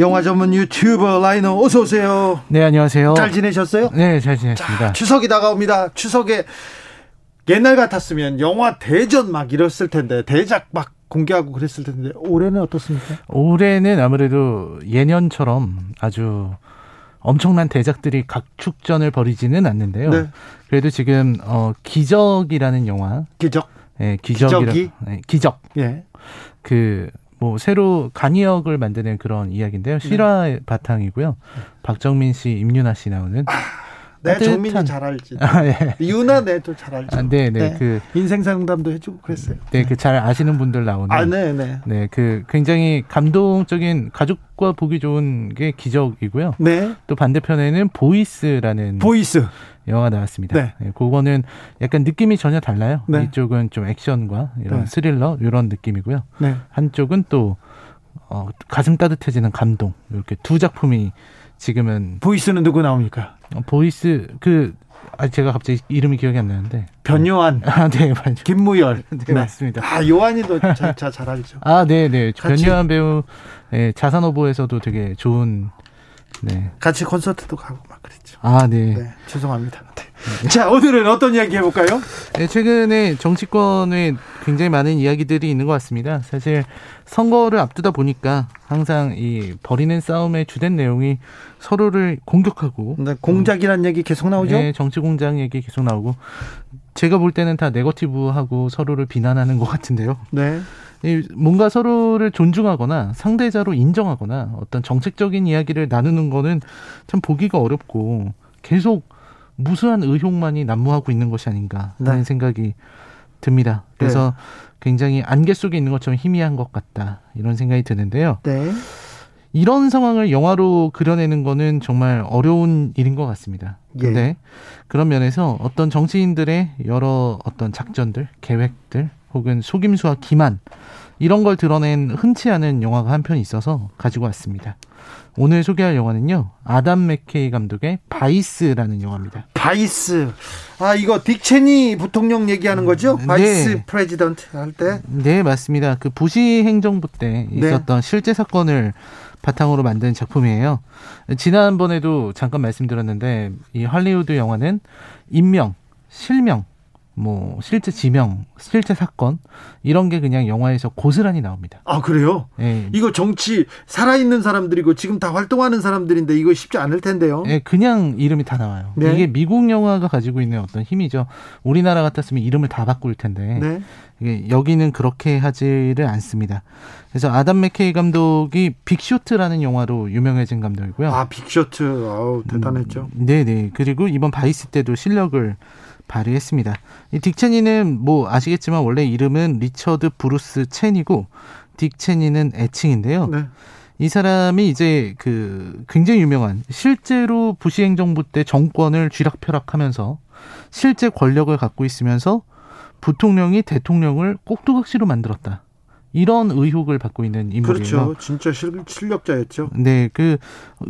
영화 전문 유튜버 라이너 어서 오세요. 네, 안녕하세요. 잘 지내셨어요? 네, 잘 지냈습니다. 추석이 다가옵니다. 추석에 옛날 같았으면 영화 대전 막 이랬을 텐데 대작 막 공개하고 그랬을 텐데 올해는 어떻습니까? 올해는 아무래도 예년처럼 아주 엄청난 대작들이 각축전을 벌이지는 않는데요. 네. 그래도 지금 어 기적이라는 영화, 기적. 예, 기적이라, 기적이? 네, 기적. 예. 그 뭐 새로 간이역을 만드는 그런 이야기인데요. 실화 바탕이고요. 박정민 씨, 임윤아 씨 나오는. 내 따뜻한- 정민이 잘 알지. 아, 예. 윤아 내도 잘 알죠. 아, 네, 네, 그, 인생 상담도 해주고 그랬어요. 네, 그 잘 아시는 분들 나오는. 아, 네, 네. 네, 그 굉장히 감동적인 가족과 보기 좋은 게 기적이고요. 네. 또 반대편에는 보이스라는 보이스. 영화가 나왔습니다. 네. 네. 그거는 약간 느낌이 전혀 달라요. 네. 이쪽은 좀 액션과 이런 네. 스릴러 이런 느낌이고요. 네. 한쪽은 또 어, 가슴 따뜻해지는 감동 이렇게 두 작품이 지금은 보이스는 누구 나옵니까? 어, 보이스 그 아, 제가 갑자기 이름이 기억이 안 나는데 변요한, 아, 네, 맞아요. 김무열. 네, 맞습니다. 아, 요한이도 잘, 잘, 잘 알죠. 아, 네, 네. 같이- 변요한 배우 예, 자산어보에서도 되게 좋은 네. 같이 콘서트도 가고 막 그랬죠. 아, 네. 네. 죄송합니다. 네. 자, 오늘은 어떤 이야기 해볼까요? 네, 최근에 정치권에 굉장히 많은 이야기들이 있는 것 같습니다. 사실 선거를 앞두다 보니까 항상 이 벌이는 싸움의 주된 내용이 서로를 공격하고 네, 공작이란 얘기 계속 나오죠? 네, 정치 공장 얘기 계속 나오고 제가 볼 때는 다 네거티브하고 서로를 비난하는 것 같은데요. 네. 이 뭔가 서로를 존중하거나 상대자로 인정하거나 어떤 정책적인 이야기를 나누는 거는 참 보기가 어렵고 계속 무수한 의혹만이 난무하고 있는 것이 아닌가 하는 네. 생각이 듭니다. 그래서 굉장히 안개 속에 있는 것처럼 희미한 것 같다 이런 생각이 드는데요. 네. 이런 상황을 영화로 그려내는 거는 정말 어려운 일인 것 같습니다. 예. 근데 그런 면에서 어떤 정치인들의 여러 어떤 작전들, 계획들, 혹은 속임수와 기만 이런 걸 드러낸 흔치 않은 영화가 한 편 있어서 가지고 왔습니다. 오늘 소개할 영화는요. 아담 맥케이 감독의 바이스라는 영화입니다. 바이스. 아, 이거 딕 체니 부통령 얘기하는 거죠? 네. vice president 할 때. 네, 맞습니다. 그 부시 행정부 때 네. 있었던 실제 사건을 바탕으로 만든 작품이에요. 지난번에도 잠깐 말씀드렸는데 이 할리우드 영화는 인명, 실명 뭐 실제 지명, 실제 사건 이런 게 그냥 영화에서 고스란히 나옵니다. 아 그래요? 예. 이거 정치 살아있는 사람들이고 지금 다 활동하는 사람들인데 이거 쉽지 않을 텐데요. 예, 그냥 이름이 다 나와요. 네. 이게 미국 영화가 가지고 있는 어떤 힘이죠. 우리나라 같았으면 이름을 다 바꿀 텐데 네. 이게 여기는 그렇게 하지를 않습니다. 그래서 아담 맥케이 감독이 빅쇼트라는 영화로 유명해진 감독이고요. 아 빅쇼트, 아우 대단했죠. 음, 네네. 그리고 이번 바이스 때도 실력을 발휘했습니다. 이 딕체니는 뭐 아시겠지만 원래 이름은 리처드 브루스 체니고 딕체니는 애칭인데요. 네. 이 사람이 이제 그 굉장히 유명한 실제로 부시 행정부 때 정권을 쥐락펴락하면서 실제 권력을 갖고 있으면서 부통령이 대통령을 꼭두각시로 만들었다. 이런 의혹을 받고 있는 인물이에요. 그렇죠. 진짜 실, 실력자였죠. 네, 그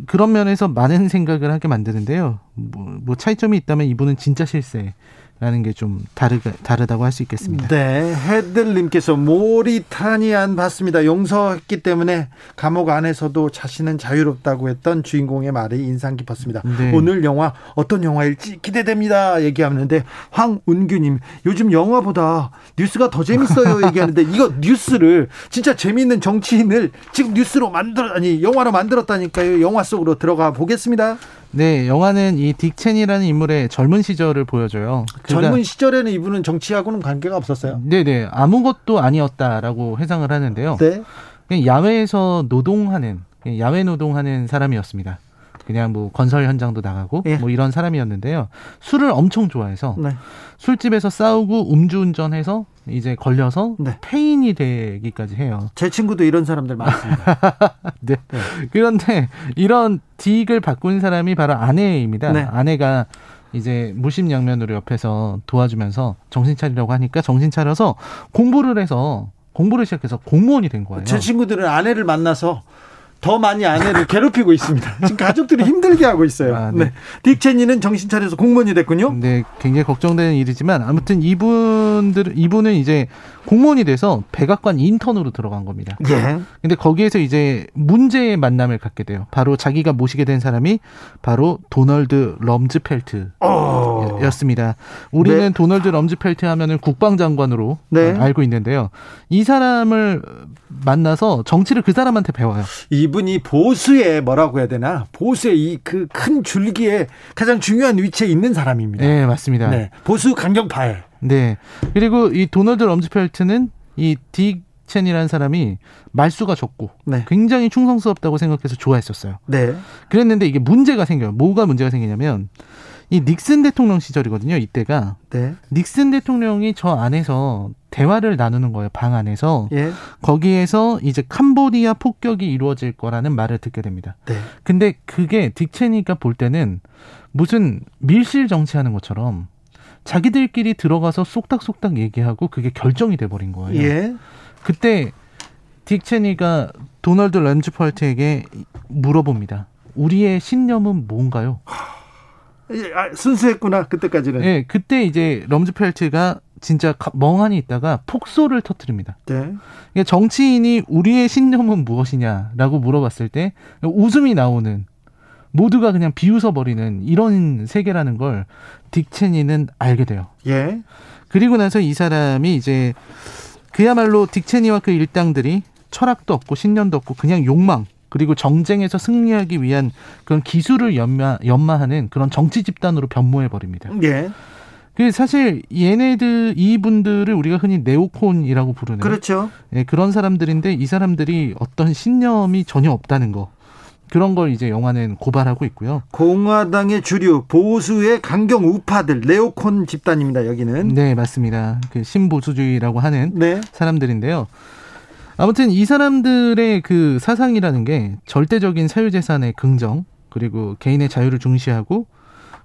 그런 면에서 많은 생각을 하게 만드는데요. 뭐, 뭐 차이점이 있다면 이분은 진짜 실세 라는 게 좀 다르가 다르다고 할 수 있겠습니다. 네, 헤들님께서 모리타니안 봤습니다. 용서했기 때문에 감옥 안에서도 자신은 자유롭다고 했던 주인공의 말이 인상 깊었습니다. 네. 오늘 영화 어떤 영화일지 기대됩니다. 얘기하는데 황운규님 요즘 영화보다 뉴스가 더 재밌어요. 얘기하는데 이거 뉴스를 진짜 재미있는 정치인을 지금 뉴스로 만들어 아니 영화로 만들었다니까요. 영화 속으로 들어가 보겠습니다. 네, 영화는 이 딕첸이라는 인물의 젊은 시절을 보여줘요. 그가- 젊은 시절에는 이분은 정치하고는 관계가 없었어요. 네 네 아무것도 아니었다라고 회상을 하는데요. 네. 야외에서 노동하는 야외 노동하는 사람이었습니다. 그냥 뭐 건설 현장도 나가고 예. 뭐 이런 사람이었는데요. 술을 엄청 좋아해서 네. 술집에서 싸우고 음주운전해서 이제 걸려서 네. 폐인이 되기까지 해요. 제 친구도 이런 사람들 많습니다. 네. 그런데 이런 딕을 바꾼 사람이 바로 아내입니다. 네. 아내가 이제 무심양면으로 옆에서 도와주면서 정신 차리라고 하니까 정신 차려서 공부를 해서 공부를 시작해서 공무원이 된 거예요. 제 친구들은 아내를 만나서 더 많이 아내를 괴롭히고 있습니다. 지금 가족들이 힘들게 하고 있어요. 아, 네. 네. 딕 체니는 정신 차려서 공무원이 됐군요. 네, 굉장히 걱정되는 일이지만 아무튼 이분들 이분은 이제 공무원이 돼서 백악관 인턴으로 들어간 겁니다. 예. 근데 거기에서 이제 문제의 만남을 갖게 돼요. 바로 자기가 모시게 된 사람이 바로 도널드 럼즈펠트. 어. 였습니다. 우리는 네. 도널드 럼즈펠트 하면은 국방장관으로 네. 어, 알고 있는데요. 이 사람을 만나서 정치를 그 사람한테 배워요. 이분이 보수의 뭐라고 해야 되나? 보수의 이 그 큰 줄기에 가장 중요한 위치에 있는 사람입니다. 네, 맞습니다. 네. 보수 강경파에. 네. 그리고 이 도널드 럼즈펠트는 이 딕 첸이라는 사람이 말수가 적고 네. 굉장히 충성스럽다고 생각해서 좋아했었어요. 네. 그랬는데 이게 문제가 생겨요. 뭐가 문제가 생기냐면 이 닉슨 대통령 시절이거든요. 이때가 네. 닉슨 대통령이 저 안에서 대화를 나누는 거예요. 방 안에서 예. 거기에서 이제 캄보디아 폭격이 이루어질 거라는 말을 듣게 됩니다. 네. 근데 그게 딕체니가 볼 때는 무슨 밀실 정치하는 것처럼 자기들끼리 들어가서 쏙닥쏙닥 얘기하고 그게 결정이 돼 버린 거예요. 예. 그때 딕 체니가 도널드 램즈펄트에게 물어봅니다. 우리의 신념은 뭔가요? 예, 아, 순수했구나 그때까지는. 예, 그때 이제 럼즈펠트가 진짜 가- 멍하니 있다가 폭소를 터뜨립니다. 네. 그러니까 정치인이 우리의 신념은 무엇이냐라고 물어봤을 때 웃음이 나오는 모두가 그냥 비웃어 버리는 이런 세계라는 걸 딕체니는 알게 돼요. 예. 그리고 나서 이 사람이 이제 그야말로 딕체니와 그 일당들이 철학도 없고 신념도 없고 그냥 욕망 그리고 정쟁에서 승리하기 위한 그런 기술을 연마, 연마하는 그런 정치 집단으로 변모해 버립니다. 예. 그 사실 얘네들 이분들을 우리가 흔히 네오콘이라고 부르는 그렇죠. 예, 그런 사람들인데 이 사람들이 어떤 신념이 전혀 없다는 거 그런 걸 이제 영화는 고발하고 있고요. 공화당의 주류 보수의 강경 우파들 네오콘 집단입니다. 여기는. 네 맞습니다. 그 신보수주의라고 하는 네. 사람들인데요. 아무튼 이 사람들의 그 사상이라는 게 절대적인 사유재산의 긍정 그리고 개인의 자유를 중시하고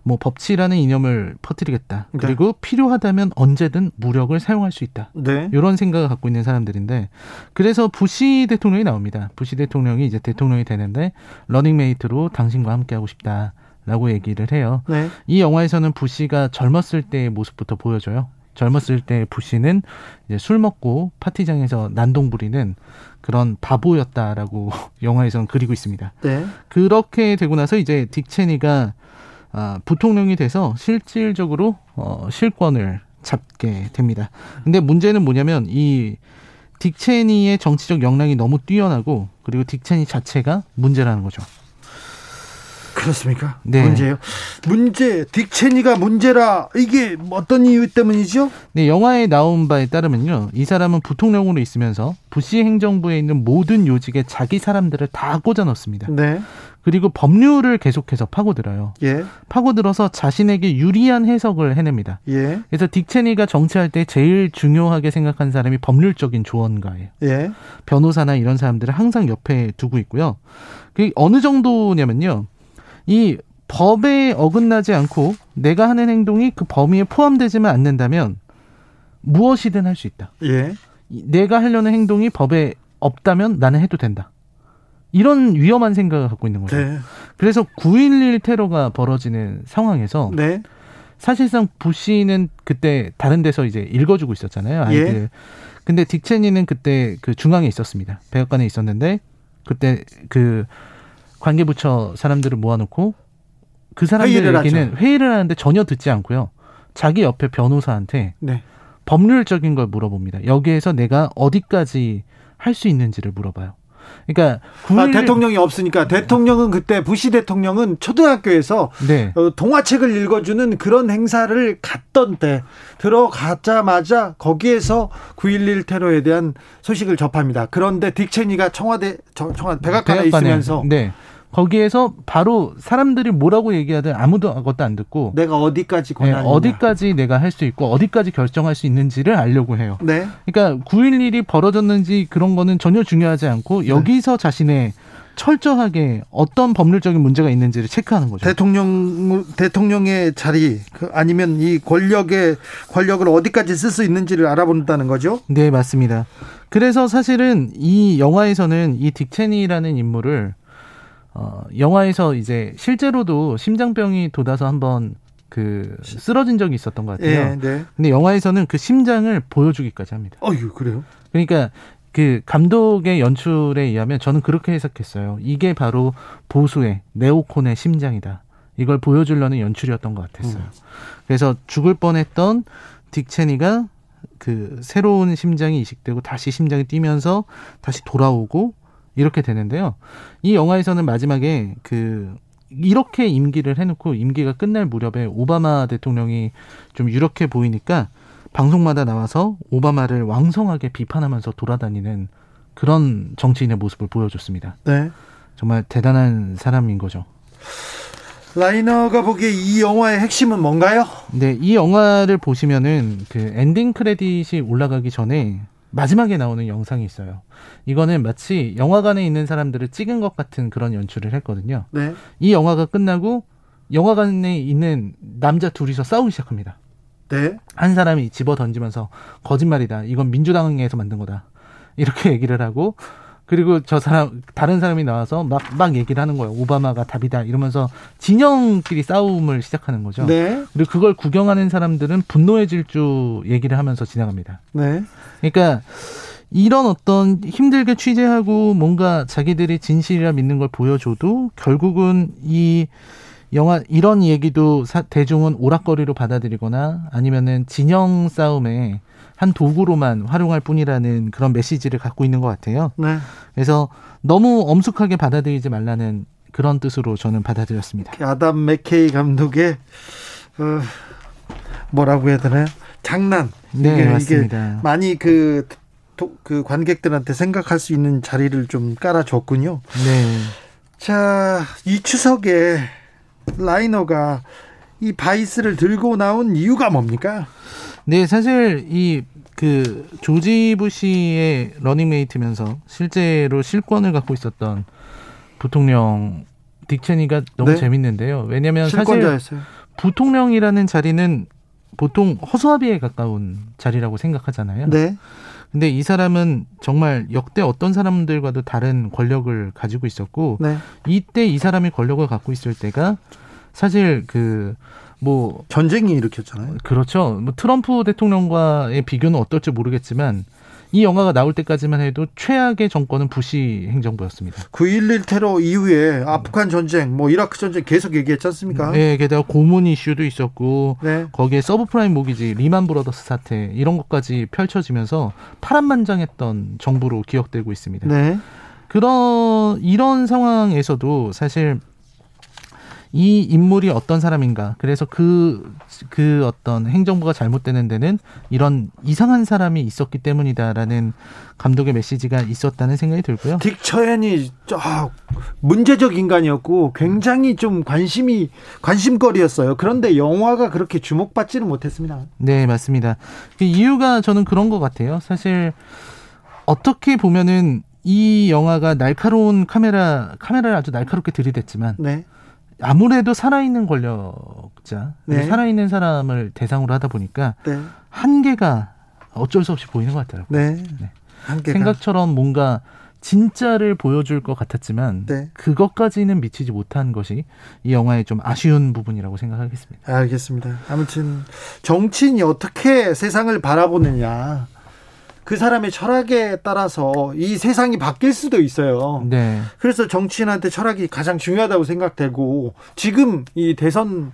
뭐 법치라는 이념을 퍼뜨리겠다. 네. 그리고 필요하다면 언제든 무력을 사용할 수 있다. 네. 이런 생각을 갖고 있는 사람들인데 그래서 부시 대통령이 나옵니다. 부시 대통령이 이제 대통령이 되는데 러닝메이트로 당신과 함께 하고 싶다 라고 얘기를 해요. 네. 이 영화에서는 부시가 젊었을 때의 모습부터 보여줘요. 젊었을 때 부시는 이제 술 먹고 파티장에서 난동 부리는 그런 바보였다라고 영화에서는 그리고 있습니다. 네. 그렇게 되고 나서 이제 딕 체니가 아, 부통령이 돼서 실질적으로 어, 실권을 잡게 됩니다. 근데 문제는 뭐냐면 이 딕체니의 정치적 역량이 너무 뛰어나고 그리고 딕체니 자체가 문제라는 거죠. 그렇습니까? 네. 문제요. 문제 딕체니가 문제라 이게 어떤 이유 때문이죠? 네, 영화에 나온 바에 따르면요. 이 사람은 부통령으로 있으면서 부시 행정부에 있는 모든 요직에 자기 사람들을 다 꽂아 넣습니다. 네. 그리고 법률을 계속해서 파고들어요. 예. 파고들어서 자신에게 유리한 해석을 해냅니다. 예. 그래서 딕체니가 정치할 때 제일 중요하게 생각한 사람이 법률적인 조언가예요. 예. 변호사나 이런 사람들을 항상 옆에 두고 있고요. 그 어느 정도냐면요. 이 법에 어긋나지 않고 내가 하는 행동이 그 범위에 포함되지만 않는다면 무엇이든 할 수 있다. 예. 이- 내가 하려는 행동이 법에 없다면 나는 해도 된다. 이런 위험한 생각을 갖고 있는 거죠. 네. 그래서 9.11 테러가 벌어지는 상황에서 네. 사실상 부시는 그때 다른 데서 이제 읽어주고 있었잖아요. 아이들. 예. 근데 딕체니는 그때 그 중앙에 있었습니다. 백악관에 있었는데 그때 그 관계부처 사람들을 모아놓고 그 사람들 회의를 얘기는 하죠. 회의를 하는데 전혀 듣지 않고요. 자기 옆에 변호사한테 네. 법률적인 걸 물어봅니다. 여기에서 내가 어디까지 할 수 있는지를 물어봐요. 그러니까 아, 9.11 대통령이 없으니까 대통령은 그때 부시 대통령은 초등학교에서 네. 어, 동화책을 읽어주는 그런 행사를 갔던 때 들어가자마자 거기에서 9.11 테러에 대한 소식을 접합니다. 그런데 딕 체니가 청와대 저- 청와대 백악관에 백악관에, 있으면서 네. 거기에서 바로 사람들이 뭐라고 얘기하든 아무도 아무것도 안 듣고 내가 어디까지 네, 권한이 어디까지 내가 할 수 있고 어디까지 결정할 수 있는지를 알려고 해요. 네. 그러니까 9.11이 벌어졌는지 그런 거는 전혀 중요하지 네. 않고 여기서 자신의 철저하게 어떤 법률적인 문제가 있는지를 체크하는 거죠. 대통령 대통령의 자리 그 아니면 이 권력의 권력을 어디까지 쓸 수 있는지를 알아본다는 거죠. 네, 맞습니다. 그래서 사실은 이 영화에서는 이 딕체니라는 인물을 어, 영화에서 이제 실제로도 심장병이 돋아서 한번 그 쓰러진 적이 있었던 것 같아요. 예, 네. 근데 영화에서는 그 심장을 보여주기까지 합니다. 어유 그래요? 그러니까 그 감독의 연출에 의하면 저는 그렇게 해석했어요. 이게 바로 보수의 네오콘의 심장이다. 이걸 보여주려는 연출이었던 것 같았어요. 그래서 죽을 뻔했던 딕 체니가 그 새로운 심장이 이식되고 다시 심장이 뛰면서 다시 돌아오고 이렇게 되는데요. 이 영화에서는 마지막에 그 이렇게 임기를 해놓고 임기가 끝날 무렵에 오바마 대통령이 좀 유력해 보이니까 방송마다 나와서 오바마를 왕성하게 비판하면서 돌아다니는 그런 정치인의 모습을 보여줬습니다. 네. 정말 대단한 사람인 거죠. 라이너가 보기에 이 영화의 핵심은 뭔가요? 네, 이 영화를 보시면은 그 엔딩 크레딧이 올라가기 전에 마지막에 나오는 영상이 있어요. 이거는 마치 영화관에 있는 사람들을 찍은 것 같은 그런 연출을 했거든요. 네. 이 영화가 끝나고 영화관에 있는 남자 둘이서 싸우기 시작합니다. 네. 한 사람이 집어 던지면서 거짓말이다. 이건 민주당에서 만든 거다. 이렇게 얘기를 하고 그리고 저 사람 다른 사람이 나와서 막 막 얘기를 하는 거예요. 오바마가 답이다. 이러면서 진영끼리 싸움을 시작하는 거죠. 네. 그리고 그걸 구경하는 사람들은 분노의 질주 얘기를 하면서 지나갑니다. 네. 그러니까 이런 어떤 힘들게 취재하고 뭔가 자기들이 진실이라 믿는 걸 보여줘도 결국은 이 영화 이런 얘기도 사- 대중은 오락거리로 받아들이거나 아니면은 진영 싸움의 한 도구로만 활용할 뿐이라는 그런 메시지를 갖고 있는 것 같아요. 네. 그래서 너무 엄숙하게 받아들이지 말라는 그런 뜻으로 저는 받아들였습니다. 아담 맥케이 감독의 어, 뭐라고 해야 되나요? 장난. 네, 맞습니다. 많이 그, 도- 그 관객들한테 생각할 수 있는 자리를 좀 깔아줬군요. 네. 자, 이 추석에 라이너가 이 바이스를 들고 나온 이유가 뭡니까? 네, 사실 이 그 조지 부시의 러닝메이트면서 실제로 실권을 갖고 있었던 부통령 딕 체니가 너무 네. 재밌는데요. 왜냐하면 사실 실권자였어요. 부통령이라는 자리는 보통 허수아비에 가까운 자리라고 생각하잖아요. 네. 근데 이 사람은 정말 역대 어떤 사람들과도 다른 권력을 가지고 있었고 네. 이때 이 사람이 권력을 갖고 있을 때가 사실 그 뭐 전쟁이 일으켰잖아요. 그렇죠. 뭐 트럼프 대통령과의 비교는 어떨지 모르겠지만 이 영화가 나올 때까지만 해도 최악의 정권은 부시 행정부였습니다. 9.11 테러 이후에 아프간 전쟁, 뭐 이라크 전쟁 계속 얘기했지 않습니까? 네, 게다가 고문 이슈도 있었고 네. 거기에 서브프라임 모기지 리만 브라더스 사태 이런 것까지 펼쳐지면서 파란만장했던 정부로 기억되고 있습니다. 네. 그런 이런 상황에서도 사실 이 인물이 어떤 사람인가. 그래서 그, 그 어떤 행정부가 잘못되는 데는 이런 이상한 사람이 있었기 때문이다라는 감독의 메시지가 있었다는 생각이 들고요. 딕 처hen이 아, 문제적 인간이었고 굉장히 좀 관심이 관심거리였어요. 그런데 영화가 그렇게 주목받지는 못했습니다. 네, 맞습니다. 그 이유가 저는 그런 것 같아요. 사실 어떻게 보면은 이 영화가 날카로운 카메라 카메라를 아주 날카롭게 들이댔지만 네. 아무래도 살아있는 권력자, 네. 살아있는 사람을 대상으로 하다 보니까 네. 한계가 어쩔 수 없이 보이는 것 같더라고요. 네. 네. 한계가. 생각처럼 뭔가 진짜를 보여줄 것 같았지만 네. 그것까지는 미치지 못한 것이 이 영화의 좀 아쉬운 부분이라고 생각하겠습니다. 알겠습니다. 아무튼 정치인이 어떻게 세상을 바라보느냐 그 사람의 철학에 따라서 이 세상이 바뀔 수도 있어요. 네, 그래서 정치인한테 철학이 가장 중요하다고 생각되고 지금 이 대선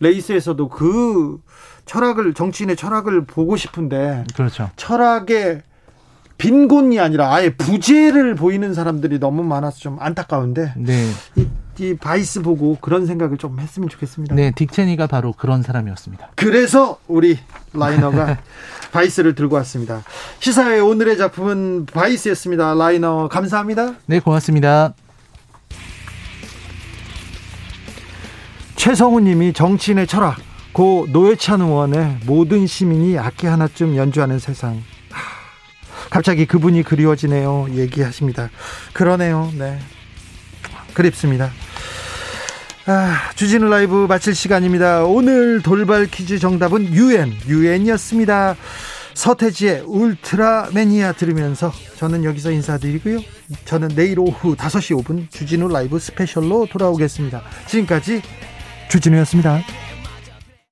레이스에서도 그 철학을 정치인의 철학을 보고 싶은데 그렇죠. 철학의 빈곤이 아니라 아예 부재를 보이는 사람들이 너무 많아서 좀 안타까운데 네, 이, 이 바이스 보고 그런 생각을 좀 했으면 좋겠습니다. 네, 딕 체니가 바로 그런 사람이었습니다. 그래서 우리 라이너가 바이스를 들고 왔습니다. 시사회 오늘의 작품은 바이스였습니다. 라이너 감사합니다. 네, 고맙습니다. 최성우님이 정치인의 철학, 고 노회찬 의원의 모든 시민이 악기 하나쯤 연주하는 세상. 하, 갑자기 그분이 그리워지네요. 얘기하십니다. 그러네요. 네. 그립습니다. 아, 주진우 라이브 마칠 시간입니다. 오늘 돌발 퀴즈 정답은 유엔, 유엔이었습니다. 서태지의 울트라 매니아 들으면서 저는 여기서 인사드리고요. 저는 내일 오후 5시 5분 주진우 라이브 스페셜로 돌아오겠습니다. 지금까지 주진우였습니다.